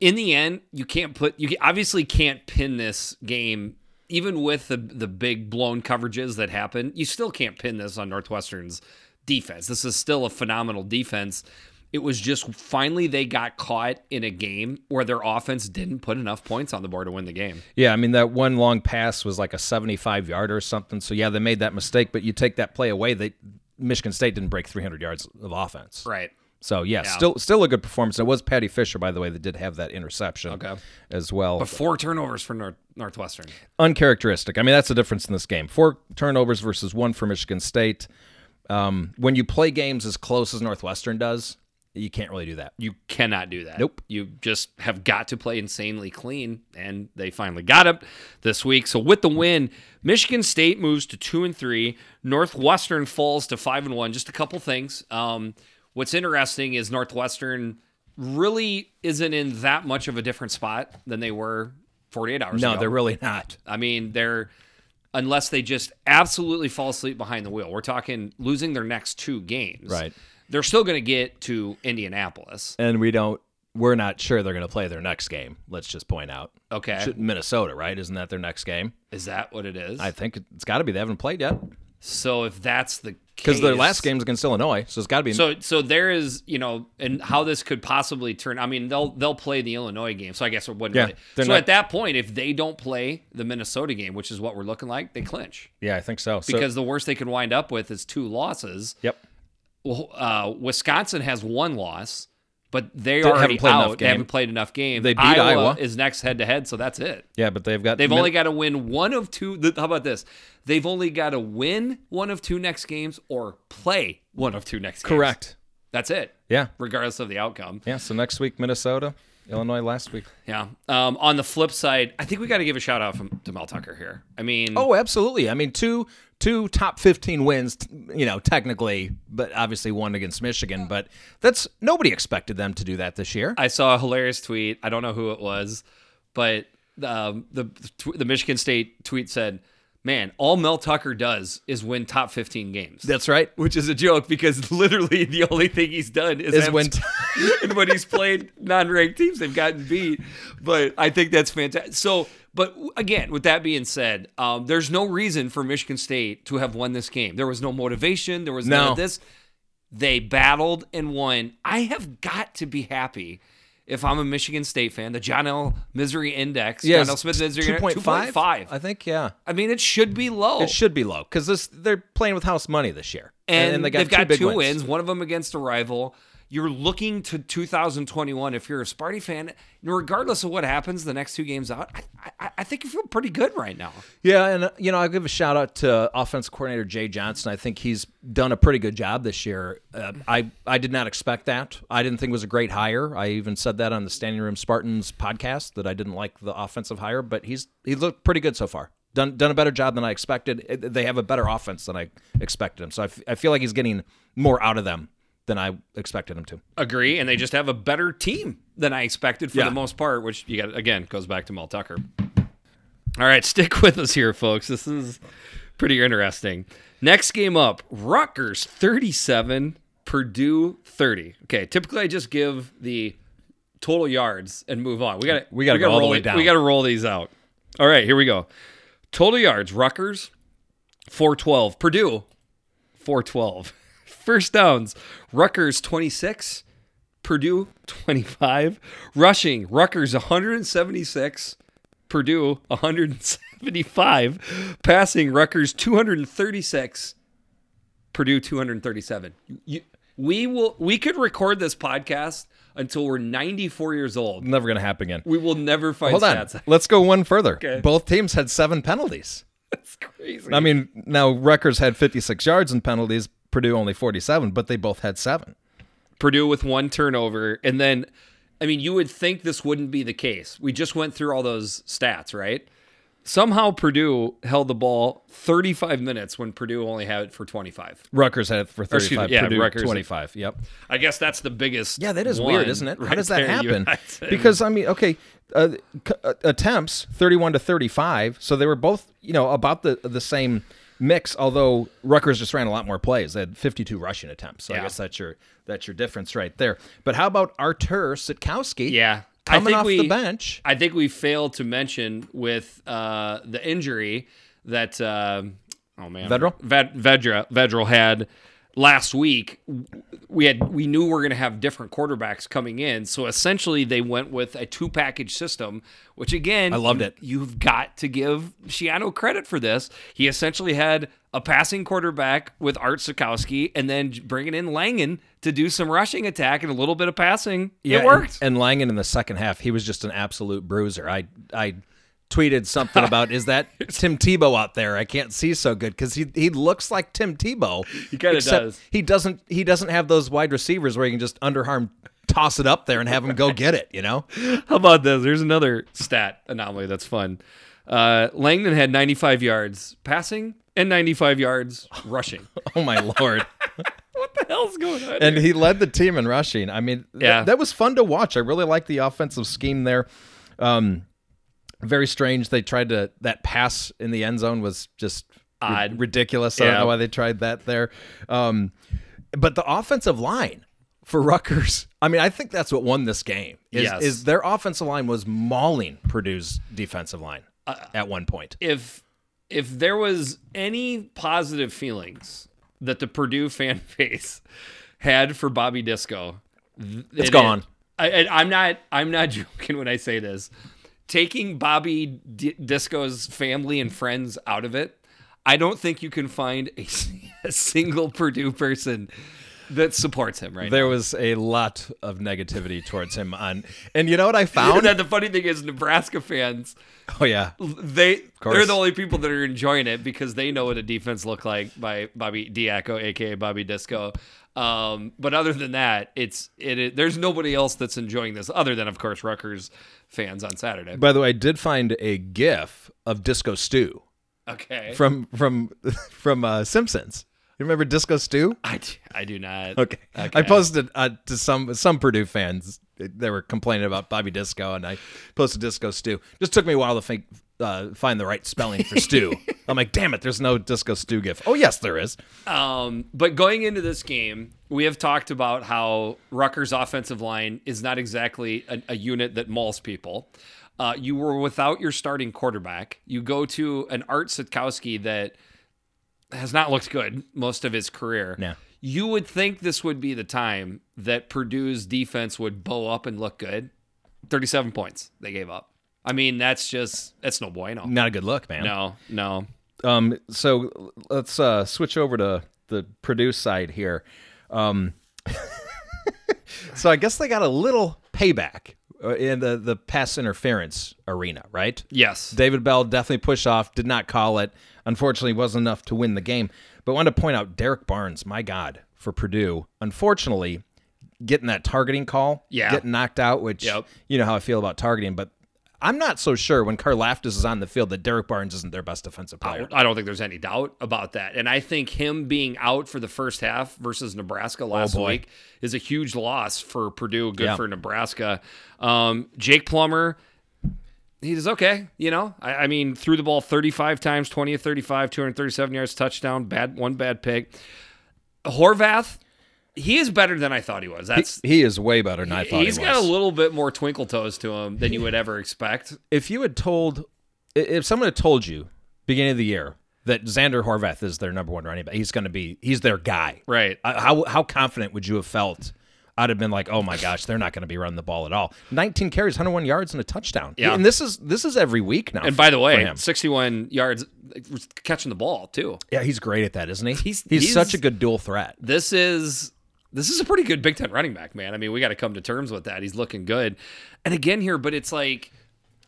in the end, you can't put you obviously can't pin this game. Even with the the big blown coverages that happen, you still can't pin this on Northwestern's defense. This is still a phenomenal defense. It was just finally they got caught in a game where their offense didn't put enough points on the board to win the game. Yeah, I mean that one long pass was like a 75 yarder or something. So yeah, they made that mistake, but you take that play away, they Michigan State didn't break 300 yards of offense. Right. So yeah, still still a good performance. It was Paddy Fisher, by the way, that did have that interception Okay. as well. But four turnovers for North, Northwestern. Uncharacteristic. I mean, that's the difference in this game. Four turnovers versus one for Michigan State. Um, when you play games as close as Northwestern does, you can't really do that. You cannot do that. Nope. You just have got to play insanely clean, and they finally got it this week. So with the win, Michigan State moves to two and three. Northwestern falls to five and one. Just a couple things. Um, what's interesting is Northwestern really isn't in that much of a different spot than they were 48 hours ago. No, ago. they're really not. I mean, they're unless they just absolutely fall asleep behind the wheel. We're talking losing their next two games. Right. They're still going to get to Indianapolis. And we don't. We're not sure they're going to play their next game. Let's just point out. Okay. Should- Minnesota, right? Isn't that their next game? Is that what it is? I think it's got to be. They haven't played yet so if that's the because their last game is against Illinois, so it's got to be. So so there is, you know, and how this could possibly turn. I mean, they'll they'll play the Illinois game, so I guess it wouldn't. Yeah, really. So not- at that point, if they don't play the Minnesota game, which is what we're looking like, they clinch yeah, I think so. So- because the worst they could wind up with is two losses. yep, Well, uh, Wisconsin has one loss, but they They already haven't played enough out. They haven't played enough games. They beat Iowa. Is next head to head, so that's it. yeah, but they've got They've Min- only got to win one of two. How about this? They've only got to win one of two next games or play one of two next games. correct. That's it, Yeah, regardless of the outcome. yeah. So next week Minnesota, Illinois last week. Yeah. Um, on the flip side, I think we got to give a shout out from, to Mel Tucker here. I mean, Oh, absolutely. I mean, two two top 15 wins, you know, technically, but obviously one against Michigan, but that's nobody expected them to do that this year. I saw a hilarious tweet. I don't know who it was, but um, the the Michigan State tweet said, "Man, all Mel Tucker does is win top 15 games." That's right. which is a joke because literally the only thing he's done is, Is win- (laughs) and when he's played non-ranked teams, they've gotten beat. But I think that's fantastic. So, but again, with that being said, um, there's no reason for Michigan State to have won this game. There was no motivation. There was none No. of this. They battled and won. I have got to be happy if I'm a Michigan State fan, the John L. Misery Index, Yeah, John L. Smith Misery Index, point five. 2.5. I think. Yeah, I mean, it should be low. it should be low because this they're playing with house money this year, and, they they've got big two wins. wins. one of them against a rival. You're looking to 2021. If you're a Sparty fan, regardless of what happens the next two games out, I, I, I think you feel pretty good right now. Yeah, and uh, you know, I'll give a shout out to offense coordinator Jay Johnson. I think he's done a pretty good job this year. Uh, I I did not expect that. I didn't think it was a great hire. I even said that on the Standing Room Spartans podcast that I didn't like the offensive hire, but he's he looked pretty good so far. Done done a better job than I expected. They have a better offense than I expected him. So I, f- I feel like he's getting more out of them than I expected them to. Agree, and they just have a better team than I expected for Yeah. the most part. Which you got again goes back to Mel Tucker. All right, (laughs) stick with us here, folks. This is pretty interesting. Next game up, Rutgers 37, Purdue 30. Okay, typically I just give the total yards and move on. We got We gotta go all the way down. We got to roll these out. All right, here we go. Total yards, Rutgers 412, Purdue 412. (laughs) First downs, Rutgers 26, Purdue 25. Rushing, Rutgers 176, Purdue 175. Passing, Rutgers 236, Purdue 237. You, we will we could record this podcast until we're 94 years old. Never going to happen again. We will never find Hold on. Let's go one further. Okay. Both teams had seven penalties. (laughs) That's crazy. I mean, now Rutgers had 56 yards in penalties, Purdue only 47, but they both had seven. Purdue with one turnover. And then, I mean, you would think this wouldn't be the case. We just went through all those stats, right? Somehow Purdue held the ball 35 minutes when Purdue only had it for 25. Rutgers had it for excuse me, 35, yeah, Purdue Rutgers- 25. Yep. I guess that's the biggest. Yeah, that is weird, isn't it? How right does that. Happen? (laughs) Because I mean, okay, uh, uh, attempts 31 to 35, so they were both, you know, about the the same mix. Although Rutgers just ran a lot more plays. They had 52 rushing attempts. So I guess that's your that's your difference right there. But how about Artur Sitkowski? yeah. I coming think off we, the bench. I think we failed to mention with uh, the injury that uh, oh man, Vedral? Ved, Vedra Vedral had last week. We had we knew we are going to have different quarterbacks coming in, so essentially they went with a two package system. Which again, I loved you- it. You've got to give Schiano credit for this. He essentially had a passing quarterback with Art Sitkowski, and then bringing in Langan to do some rushing attack and a little bit of passing. Yeah, it worked. And, and Langan in the second half, he was just an absolute bruiser. I I tweeted something about is that (laughs) Tim Tebow out there? I can't see so good because he he looks like Tim Tebow. He kinda does. He doesn't he doesn't have those wide receivers where he can just underarm toss it up there and have him go get it. You know. (laughs) How about this? There's another stat anomaly that's fun. Uh, Langdon had 95 yards passing and 95 yards rushing. (laughs) Oh my lord. what the hell's going on? and he led the team in rushing. I mean, th- Yeah. that was fun to watch. I really liked the offensive scheme there. Um, very strange. They tried to that pass in the end zone was just Odd. ridiculous. I don't know why they tried that there. Um, but the offensive line for Rutgers, I mean, I think that's what won this game. Is, Yes. is their offensive line was mauling Purdue's defensive line Uh, at one point. if if there was any positive feelings that the Purdue fan (laughs) base had for Bobby Disco, th- It's it gone. is- I, I'm not. I'm not (laughs) joking when I say this. Taking Bobby D- Disco's family and friends out of it, I don't think you can find (laughs) a single Purdue person that supports him right There now. was a lot of negativity towards him on, and you know what I (laughs) found? And the funny thing is, Nebraska fans oh yeah, they they're the only people that are enjoying it because they know what a defense looked like by Bobby Diaco, aka Bobby Disco. Um, but other than that, it's it, it. There's nobody else that's enjoying this other than, of course, Rutgers fans on Saturday. By the way, I did find a GIF of Disco Stew Okay, from from (laughs) from uh, Simpsons. You remember Disco Stew? I, I do not. Okay, Okay. I posted uh, to some some Purdue fans. They were complaining about Bobby Disco, and I posted Disco Stew. Just took me a while to think, uh, find the right spelling for stew. (laughs) I'm like, damn it, there's no Disco Stew GIF. Oh yes, there is. Um, but going into this game, we have talked about how Rutgers' offensive line is not exactly a, a unit that mauls people. Uh, you were without your starting quarterback. You go to an Art Sitkowski that has not looked good most of his career. Yeah. You would think this would be the time that Purdue's defense would bow up and look good. 37 points they gave up. I mean, that's just that's no bueno. Not a good look, man. No, no. Um, so let's uh, switch over to the Purdue side here. Um, (laughs) so I guess they got a little payback uh, in the the pass interference arena, right? Yes. David Bell definitely pushed off, did not call it. Unfortunately, wasn't enough to win the game. But I wanted to point out Derek Barnes, my God, for Purdue. Unfortunately, getting that targeting call, Yeah. getting knocked out, which Yep. you know how I feel about targeting, but I'm not so sure when Karlaftis is on the field that Derek Barnes isn't their best defensive player. I don't think there's any doubt about that. And I think him being out for the first half versus Nebraska last Oh, week is a huge loss for Purdue, good Yeah. for Nebraska. Um, Jake Plummer, he's okay. You know, I, I mean, threw the ball 35 times, 20 of 35, 237 yards, touchdown, bad one bad pick. Horvath, he is better than I thought he was. That's He is way better than I thought he's he got a little bit more twinkle toes to him than you would ever expect. (laughs) if you had told, if someone had told you beginning of the year that Xander Horvath is their number one running back, he's going to be, he's their guy. Right. Uh, How how confident would you have felt? I'd have been like, oh my gosh, they're not going to be running the ball at all. 19 carries, 101 yards, and a touchdown. Yeah. and this is this is every week now. And by the way, 61 yards catching the ball too. yeah, he's great at that, isn't he? He's- he's, he's- such a good dual threat. this is this is a pretty good Big Ten running back, man. I mean, we got to come to terms with that. He's looking good, and again here, but it's like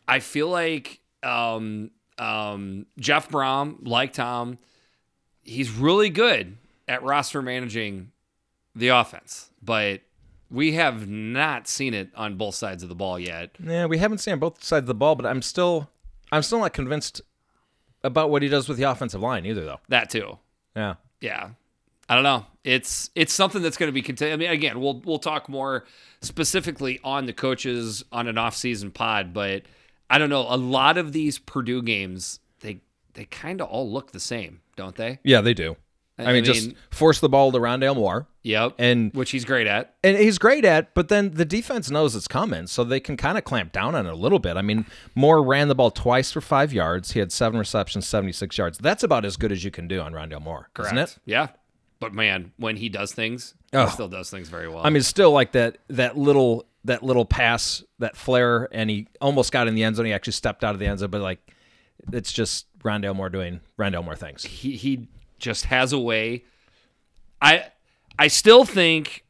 I feel like um, um, Jeff Brohm, like Tom, he's really good at roster managing the offense, but we have not seen it on both sides of the ball yet. Yeah, we haven't seen on both sides of the ball, but I'm still I'm still not convinced about what he does with the offensive line either, though. That too. Yeah. yeah i don't know it's it's something that's going to be continued i mean again we'll we'll talk more specifically on the coaches on an off-season pod but i don't know a lot of these purdue games they they kind of all look the same don't they Yeah, they do. I, I mean, just force the ball to Rondale Moore, yep and which he's great at and he's great at. But then the defense knows it's coming, so they can kind of clamp down on it a little bit. I mean, Moore ran the ball twice for five yards. He had seven receptions, seventy six yards. That's about as good as you can do on Rondale Moore, isn't it? yeah but man when he does things Oh. he still does things very well I mean, still like that that little that little pass, that flare, and he almost got in the end zone. He actually stepped out of the end zone, but like it's just Rondale Moore doing Rondale Moore things. he he just has a way. I I still think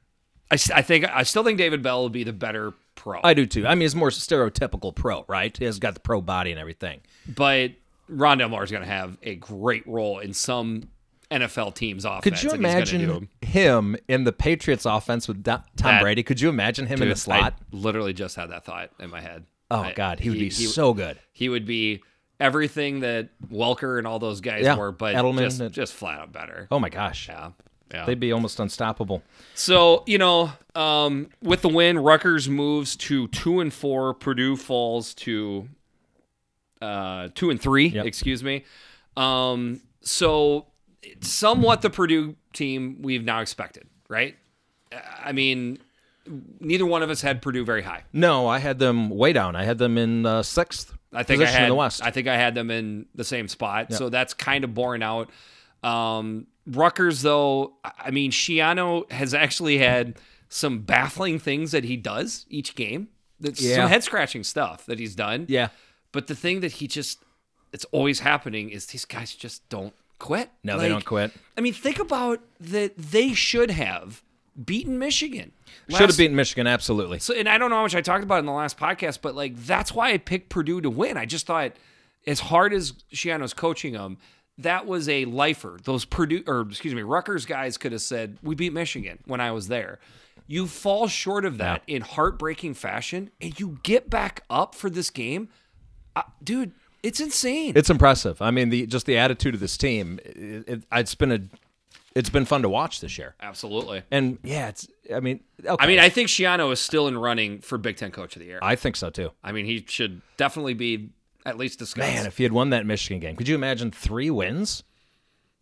I think I still think David Bell will be the better pro. I do too. I mean, he's more stereotypical pro, right? He has got the pro body and everything. but Rondale Moore is going to have a great role in some NFL team's offense. Could you and he's gonna do imagine him in the Patriots offense with Tom That- Brady? Could you imagine him in the slot? I literally just had that thought in my head. oh I- God, he would be so good. He would be everything that Welker and all those guys Yeah, were, but Edelman just, and- just flat out better. Oh my gosh, Yeah. Yeah. they'd be almost unstoppable. So you know, um, with the win, Rutgers moves to two and four. Purdue falls to uh, two and three. Yep. Excuse me. Um, so somewhat the Purdue team we've now expected, right? I mean, neither one of us had Purdue very high. No, I had them way down. I had them in uh, sixth I think I had the West. I think I had them in the same spot. So that's kind of borne out. Um, Rutgers, though, I mean, Schiano has actually had some baffling things that he does each game. That's Yeah. some head scratching stuff that he's done. yeah, But the thing that he just it's always happening is these guys just don't quit. no, they don't quit. I mean, think about that they should have beaten Michigan. Should have beaten Michigan, absolutely. so, and I don't know how much I talked about in the last podcast, but like that's why I picked Purdue to win. I just thought, as hard as Schiano's coaching them, that was a lifer. Those Purdue or excuse me, Rutgers guys could have said, "We beat Michigan" when I was there. You fall short of that in heartbreaking fashion, and you get back up for this game, uh, dude. It's insane. It's impressive. I mean, the just the attitude of this team. It, it, it's been a, it's been fun to watch this year. Absolutely. And yeah, it's. I mean, okay. I mean, I think Schiano is still in running for Big Ten Coach of the Year. I think so too. I mean, he should definitely be at least discussed. Man, if he had won that Michigan game, could you imagine three wins?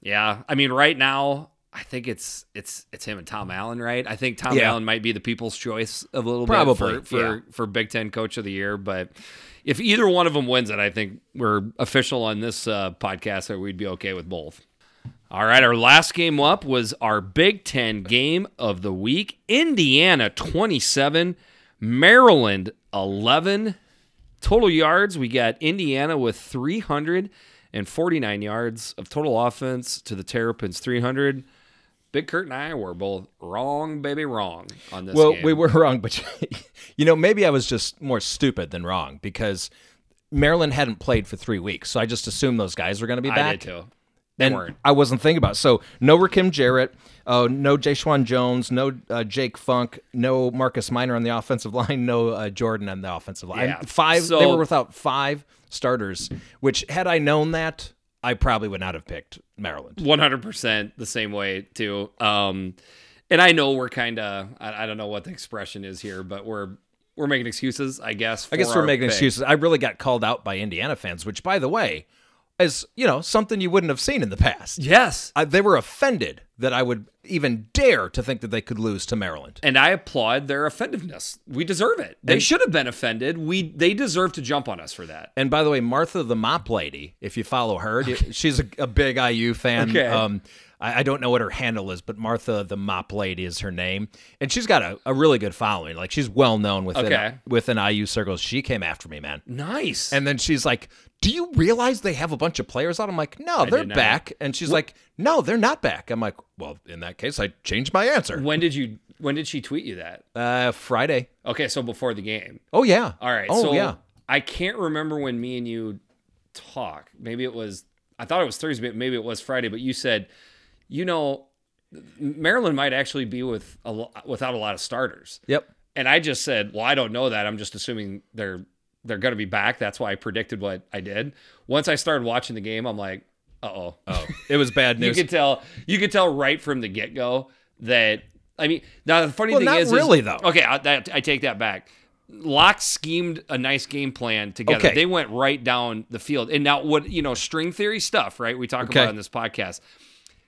Yeah, I mean, right now, I think it's it's it's him and Tom Allen, right? I think Tom Yeah. Allen might be the people's choice a little Probably, bit for for, yeah. for Big Ten Coach of the Year. But if either one of them wins it, I think we're official on this uh, podcast that we'd be okay with both. All right, our last game up was our Big Ten game of the week. Indiana 27, Maryland 11. Total yards, we got Indiana with 349 yards of total offense to the Terrapins 300. Big Kurt and I were both wrong, baby, wrong on this Well, game. we were (laughs) wrong, but (laughs) you know, maybe I was just more stupid than wrong because Maryland hadn't played for three weeks, so I just assumed those guys were going to be I back. did too. They and weren't. I wasn't thinking about it. so no Rakim Jarrett, uh, no Jeshaun Jones, no uh, Jake Funk, no Marcus Minor on the (laughs) offensive line, no uh, Jordan on the offensive line. Yeah. Five. they were without five starters. Which had I known that, I probably would not have picked Maryland. One hundred percent the same way too. Um, and I know we're kind of I, I don't know what the expression is here, but we're we're making excuses, I guess. I guess we're making pick. excuses. I really got called out by Indiana fans, which, by the way, is you know something you wouldn't have seen in the past. Yes, I, they were offended that I would even dare to think that they could lose to Maryland. and I applaud their offensiveness. We deserve it. They And- should have been offended. We they deserve to jump on us for that. And by the way, Martha the Mop Lady, if you follow her, she's a, a big IU fan. Okay. Um, I, I don't know what her handle is, but Martha the Mop Lady is her name, and she's got a, a really good following. Like she's well known within Okay. within IU circles. She came after me, man. Nice. And then she's like, "Do you realize they have a bunch of players on?" I'm like, "No, they're back." And she's like, "No, they're not back." I'm like, "Well, in that case, I changed my answer." when did you when did she tweet you that? Uh, Friday. Okay, so before the game. Oh yeah. All right. Oh so yeah. I can't remember when me and you talk. Maybe it was I thought it was Thursday, but maybe it was Friday. But you said, you know, Maryland might actually be with a lo- without a lot of starters. Yep. And I just said, well, I don't know that. I'm just assuming they're they're going to be back. That's why I predicted what I did. Once I started watching the game, I'm like, uh oh. Oh, it was bad (laughs) news. you could tell. You could tell right from the get go that. I mean, now the funny Well, thing not is, is- really, though. Okay, I, that, I take that back. Locke schemed a nice game plan together. Okay. They went right down the field. And now, what you know, string theory stuff, right? We talk Okay. about on this podcast.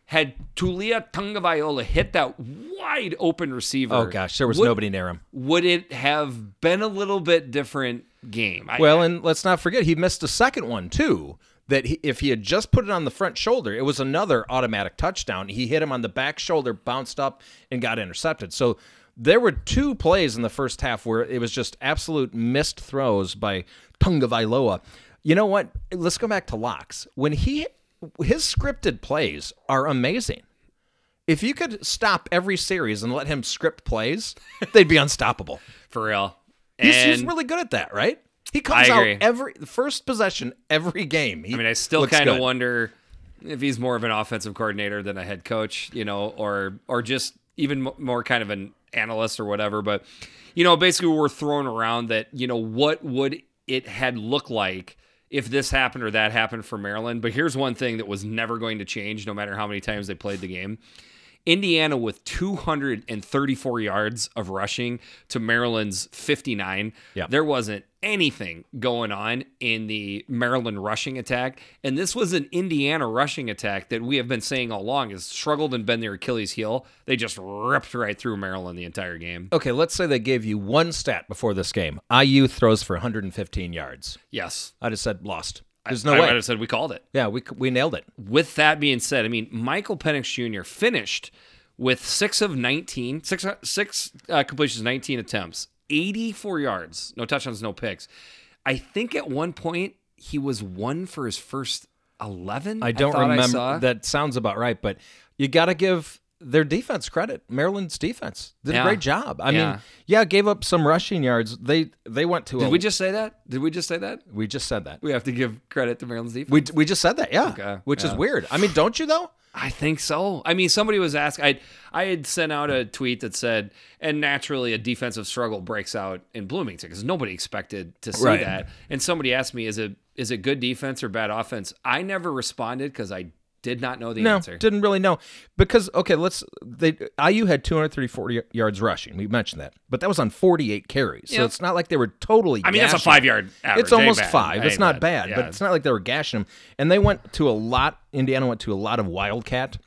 Had Taulia Tagovailoa hit that wide open receiver, oh gosh, there was would, nobody near him. Would it have been a little bit different game? I- Well, and let's not forget he missed a second one too. That he, if he had just put it on the front shoulder, it was another automatic touchdown. He hit him on the back shoulder, bounced up, and got intercepted. So there were two plays in the first half where it was just absolute missed throws by Tagovailoa. You know what? Let's go back to Locks. When he his scripted plays are amazing. If you could stop every series and let him script plays, (laughs) they'd be unstoppable. for real. He's, he's really good at that, right? He comes I out agree. every first possession every game. He I mean, I still kind of wonder if he's more of an offensive coordinator than a head coach, you know, or or just even more kind of an analyst or whatever. But you know, basically, we're throwing around that you know what would it had looked like if this happened or that happened for Maryland. But here's one thing that was never going to change, no matter how many times they played the game. Indiana with 234 yards of rushing to Maryland's 59. Yeah. There wasn't anything going on in the Maryland rushing attack. And this was an Indiana rushing attack that we have been saying all along has struggled and been their Achilles heel. They just ripped right through Maryland the entire game. Okay, let's say they gave you one stat before this game. IU throws for 115 yards. Yes. I just said lost. There's no way I way. might have said we called it. yeah, we we nailed it. with that being said, I mean, Michael Penix Jr. finished with six of 19, six, six uh, completions, 19 attempts, 84 yards, no touchdowns, no picks. I think at one point he was one for his first 11. I don't I remember. saw. that sounds about right, but you got to give their defense credit. Maryland's defense did Yeah. a great job. I Yeah. mean, yeah, gave up some rushing yards. They they went to. A Did a, we just say that? Did we just say that? we just said that. We have to give credit to Maryland's defense. We we just said that. Yeah. Okay, Which is weird. I mean, don't you though? I think so. I mean, somebody was asking. I I had sent out a tweet that said, and naturally a defensive struggle breaks out in Bloomington because nobody expected to see Right. that. And somebody asked me, is it is it good defense or bad offense? I never responded because I did not know the No, answer. didn't really know because okay, let's. They IU had 234 y- yards rushing. We mentioned that, but that was on 48 carries, so Yeah. it's not like they were totally. I mean, that's a five yard average. It's almost Ain't bad. five. It's not bad, but Yeah. it's not like they were gashing them. And they went to a lot. Indiana went to a lot of wildcat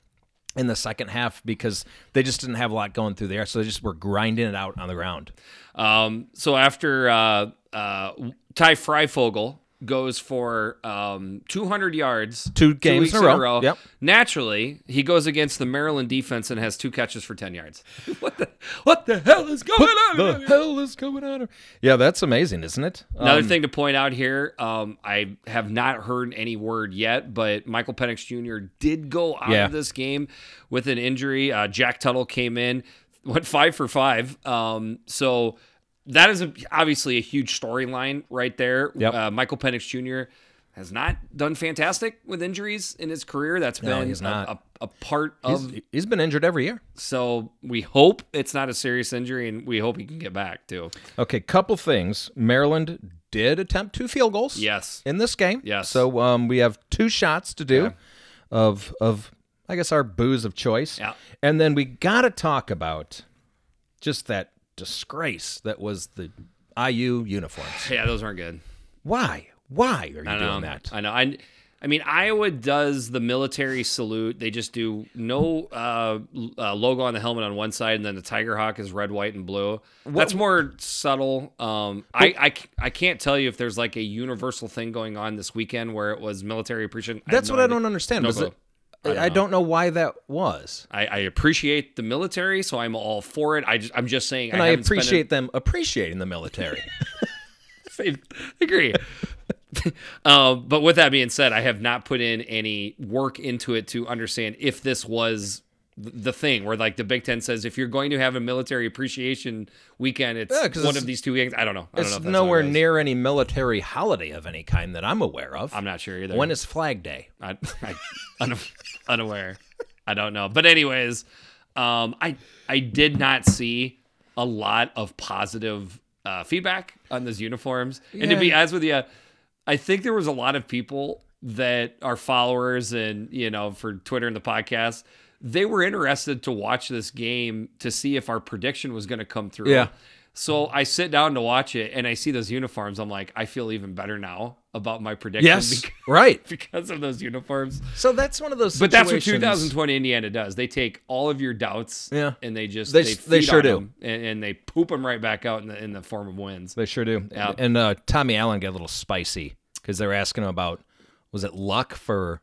in the second half because they just didn't have a lot going through there, so they just were grinding it out on the ground. Um, so after uh, uh, Ty Fryfogle goes for um, 200 yards Two games weeks in a row. Yep. Naturally, he goes against the Maryland defense and has two catches for 10 yards. (laughs) (laughs) what the what the hell is going on? the hell is going on? Yeah, that's amazing, isn't it? Another Um, thing to point out here, um, I have not heard any word yet, but Michael Penix Jr. did go out Yeah. of this game with an injury. Uh, Jack Tuttle came in, went five for five. Um, so that is a, obviously a huge storyline right there. Yep. Uh, Michael Penix Jr. has not done fantastic with injuries in his career. That's No, been he's a, not. a, a part he's, of. he's been injured every year. So we hope it's not a serious injury, and we hope he can get back too. Okay, couple things. Maryland did attempt two field goals. Yes. in this game. Yes. So um, we have two shots to do Yeah. of of I guess our booze of choice. Yeah. And then we got to talk about just that disgrace that was the IU uniforms. Yeah, those aren't good. Why? Why are you I doing that? I know. I, I mean, Iowa does the military salute. They just do no uh, uh, logo on the helmet on one side, and then the Tiger Hawk is red, white, and blue. That's more subtle. Um, I, I, c- I can't tell you if there's like a universal thing going on this weekend where it was military appreciation. I That's no what I don't understand. No Was it? I don't, know why that was, I, I appreciate the military, so I'm all for it. I just, I'm just saying, and I, haven't spent a- appreciate them appreciating the military. (laughs) (laughs) I agree. (laughs) um, but with that being said, I have not put in any work into it to understand if this was the thing where like the Big Ten says if you're going to have a military appreciation weekend, it's Yeah, one it's- of these two weekends. I don't know. I don't it's know if nowhere it near any military holiday of any kind that I'm aware of. I'm not sure either. when is Flag Day? I, I, un- (laughs) unaware. I don't know. But anyways, um, I I did not see a lot of positive uh, feedback on those uniforms. And to be Yeah. honest with you, I think there was a lot of people that are followers and you know for Twitter and the podcast. They were interested to watch this game to see if our prediction was going to come through. Yeah. So I sit down to watch it and I see those uniforms. I'm like, I feel even better now about my prediction Yes, (laughs) because, right. (laughs) because of those uniforms. So that's one of those. But that's what 2020 Indiana does. They take all of your doubts, Yeah. and they just They- they, they sure do. them, and, and they poop them right back out in the in the form of wins. They sure do. Yeah. And uh, Tommy Allen got a little spicy because they were asking him about was it luck for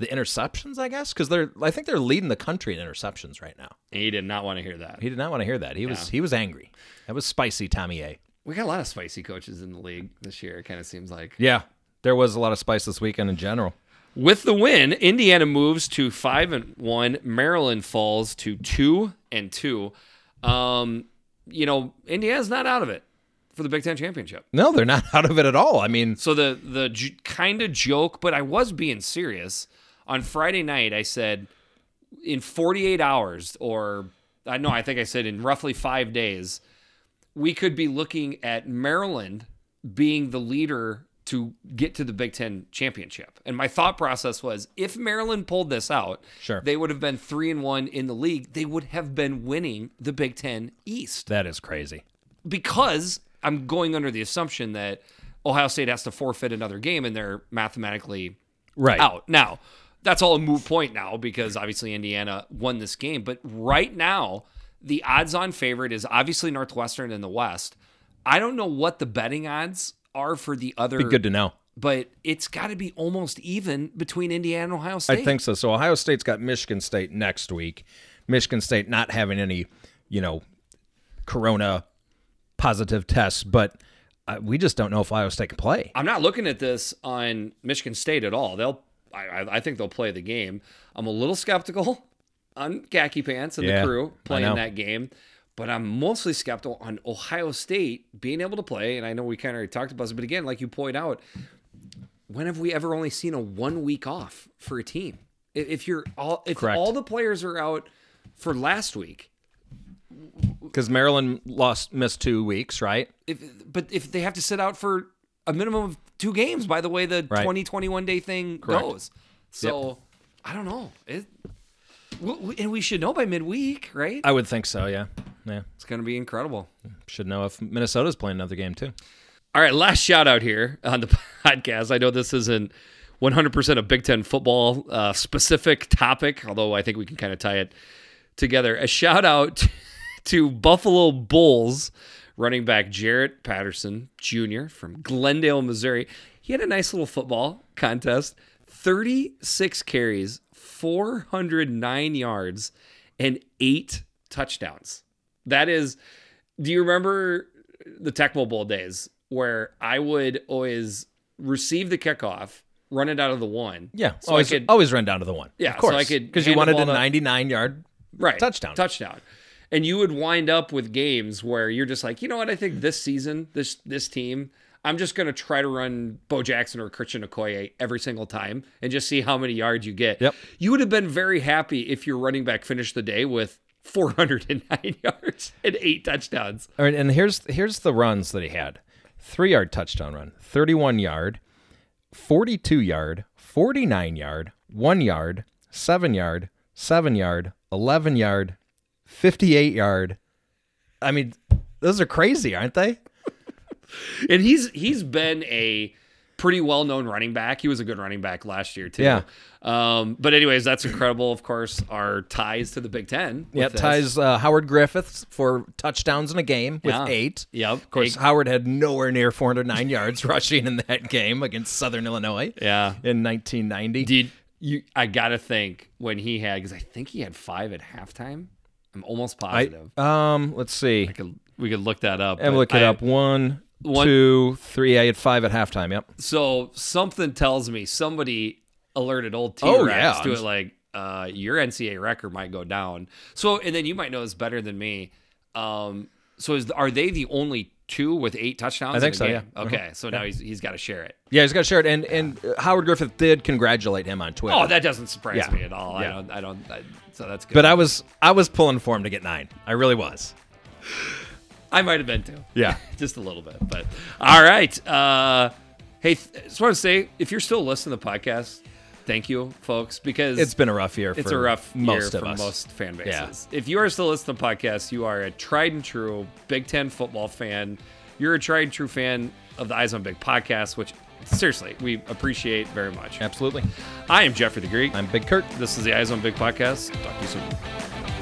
the interceptions? I guess because they're I think they're leading the country in interceptions right now. And he did not want to hear that. He did not want to hear that. He was he was angry. That was spicy, Tommy A. We got a lot of spicy coaches in the league this year. It kind of seems like. Yeah, there was a lot of spice this weekend in general. With the win, Indiana moves to five and one. Maryland falls to two and two. Um, you know, Indiana's not out of it for the Big Ten championship. No, they're not (laughs) out of it at all. I mean, So the the j- kind of joke, but I was being serious. On Friday night, I said in 48 hours, or I know I think I said in roughly five days, we could be looking at Maryland being the leader to get to the Big Ten championship. And my thought process was, if Maryland pulled this out, Sure. they would have been three and one in the league. They would have been winning the Big Ten East that is crazy. because I'm going under the assumption that Ohio State has to forfeit another game and they're mathematically Right. out. Now, that's all a moot point now because obviously Indiana won this game. But right now, the odds on favorite is obviously Northwestern in the West. I don't know what the betting odds are for the other, Be good to know. but it's got to be almost even between Indiana and Ohio State. I think so. So Ohio State's got Michigan State next week. Michigan State not having any, you know, corona positive tests, but uh, we just don't know if Ohio State can play. I'm not looking at this on Michigan State at all. They'll, I, I I think they'll play the game. I'm a little skeptical (laughs) on khaki pants and Yeah, the crew playing that game, but I'm mostly skeptical on Ohio State being able to play. And I know we kind of already talked about this, but again, like you point out, when have we ever only seen a one week off for a team? If if you're all, if Correct. all the players are out for last week, Because Maryland lost missed two weeks, right? if but if they have to sit out for a minimum of two games by the way the Right. 20 21 day thing Correct. goes so i don't know it w- w- and we should know by midweek right I would think so. Yeah, yeah. it's going to be incredible Should know if Minnesota's playing another game too. all right last shout out here on the (laughs) podcast i know this isn't 100% a big ten football uh, specific topic although i think we can kind of tie it together a shout out (laughs) to buffalo bulls running back jaret patterson jr from glendale missouri he had a nice little football contest 36 carries, 409 yards, and eight touchdowns. That is, do you remember the Tecmo Bowl days where I would always receive the kickoff, run it out of the one? Yeah, So always, I could, always run down to the one. Yeah, of course. so I could because you wanted a 99 yard. right touchdown. touchdown and you would wind up with games where you're just like you know what? I think this season this this team i'm just going to try to run bo jackson or christian okoye every single time and just see how many yards you get. Yep. you would have been very happy if your running back finished the day with 409 (laughs) yards and eight touchdowns. All right, and here's here's the runs that he had: three yard touchdown run, 31 yard, 42 yard, 49 yard, one yard, seven yard, seven yard, 11 yard, 58 yard. I mean, those are crazy, aren't they? (laughs) and he's he's been a pretty well known running back. He was a good running back last year too. Yeah. Um, but anyways, that's incredible. Of course, our ties to the Big Ten. Yeah, ties uh, Howard Griffith's for touchdowns in a game with Yeah. eight. Yep. Of course, Howard had nowhere near 409 yards (laughs) rushing in that game against Southern Illinois Yeah. in 1990. Did you? I gotta think when he had because I think he had five at halftime. I'm almost I, positive. um, let's see. I could, we could look that up. And look it I- up. One, One- two, three. I had five at halftime. Yep. So something tells me somebody alerted old T Oh, Rex yeah. to it like uh, your NCAA record might go down. So and then you might know this better than me. Um, so is are they the only two with eight touchdowns? I think in so, a yeah. game? Okay, so now he's he's got to share it. Yeah, he's got to share it. And and uh, Howard Griffith did congratulate him on Twitter. Oh, that doesn't surprise Yeah. me at all. I don't. I don't. I, so that's good. but I was I was pulling for him to get nine. I really was. I might have been too. Yeah. (laughs) just a little bit. But all right. Uh, hey, just want to say if you're still listening to the podcast, thank you, folks, because It's been a rough year. it's for a rough most year of for us. most fan Yeah. bases. If you are still listening to the podcast, you are a tried and true Big Ten football fan. You're a tried and true fan of the Eyes on Big podcast, which seriously we appreciate very much. Absolutely. I am Jeffrey the Greek. I'm Big Kurt. This is the Eyes on Big podcast. Talk to you soon.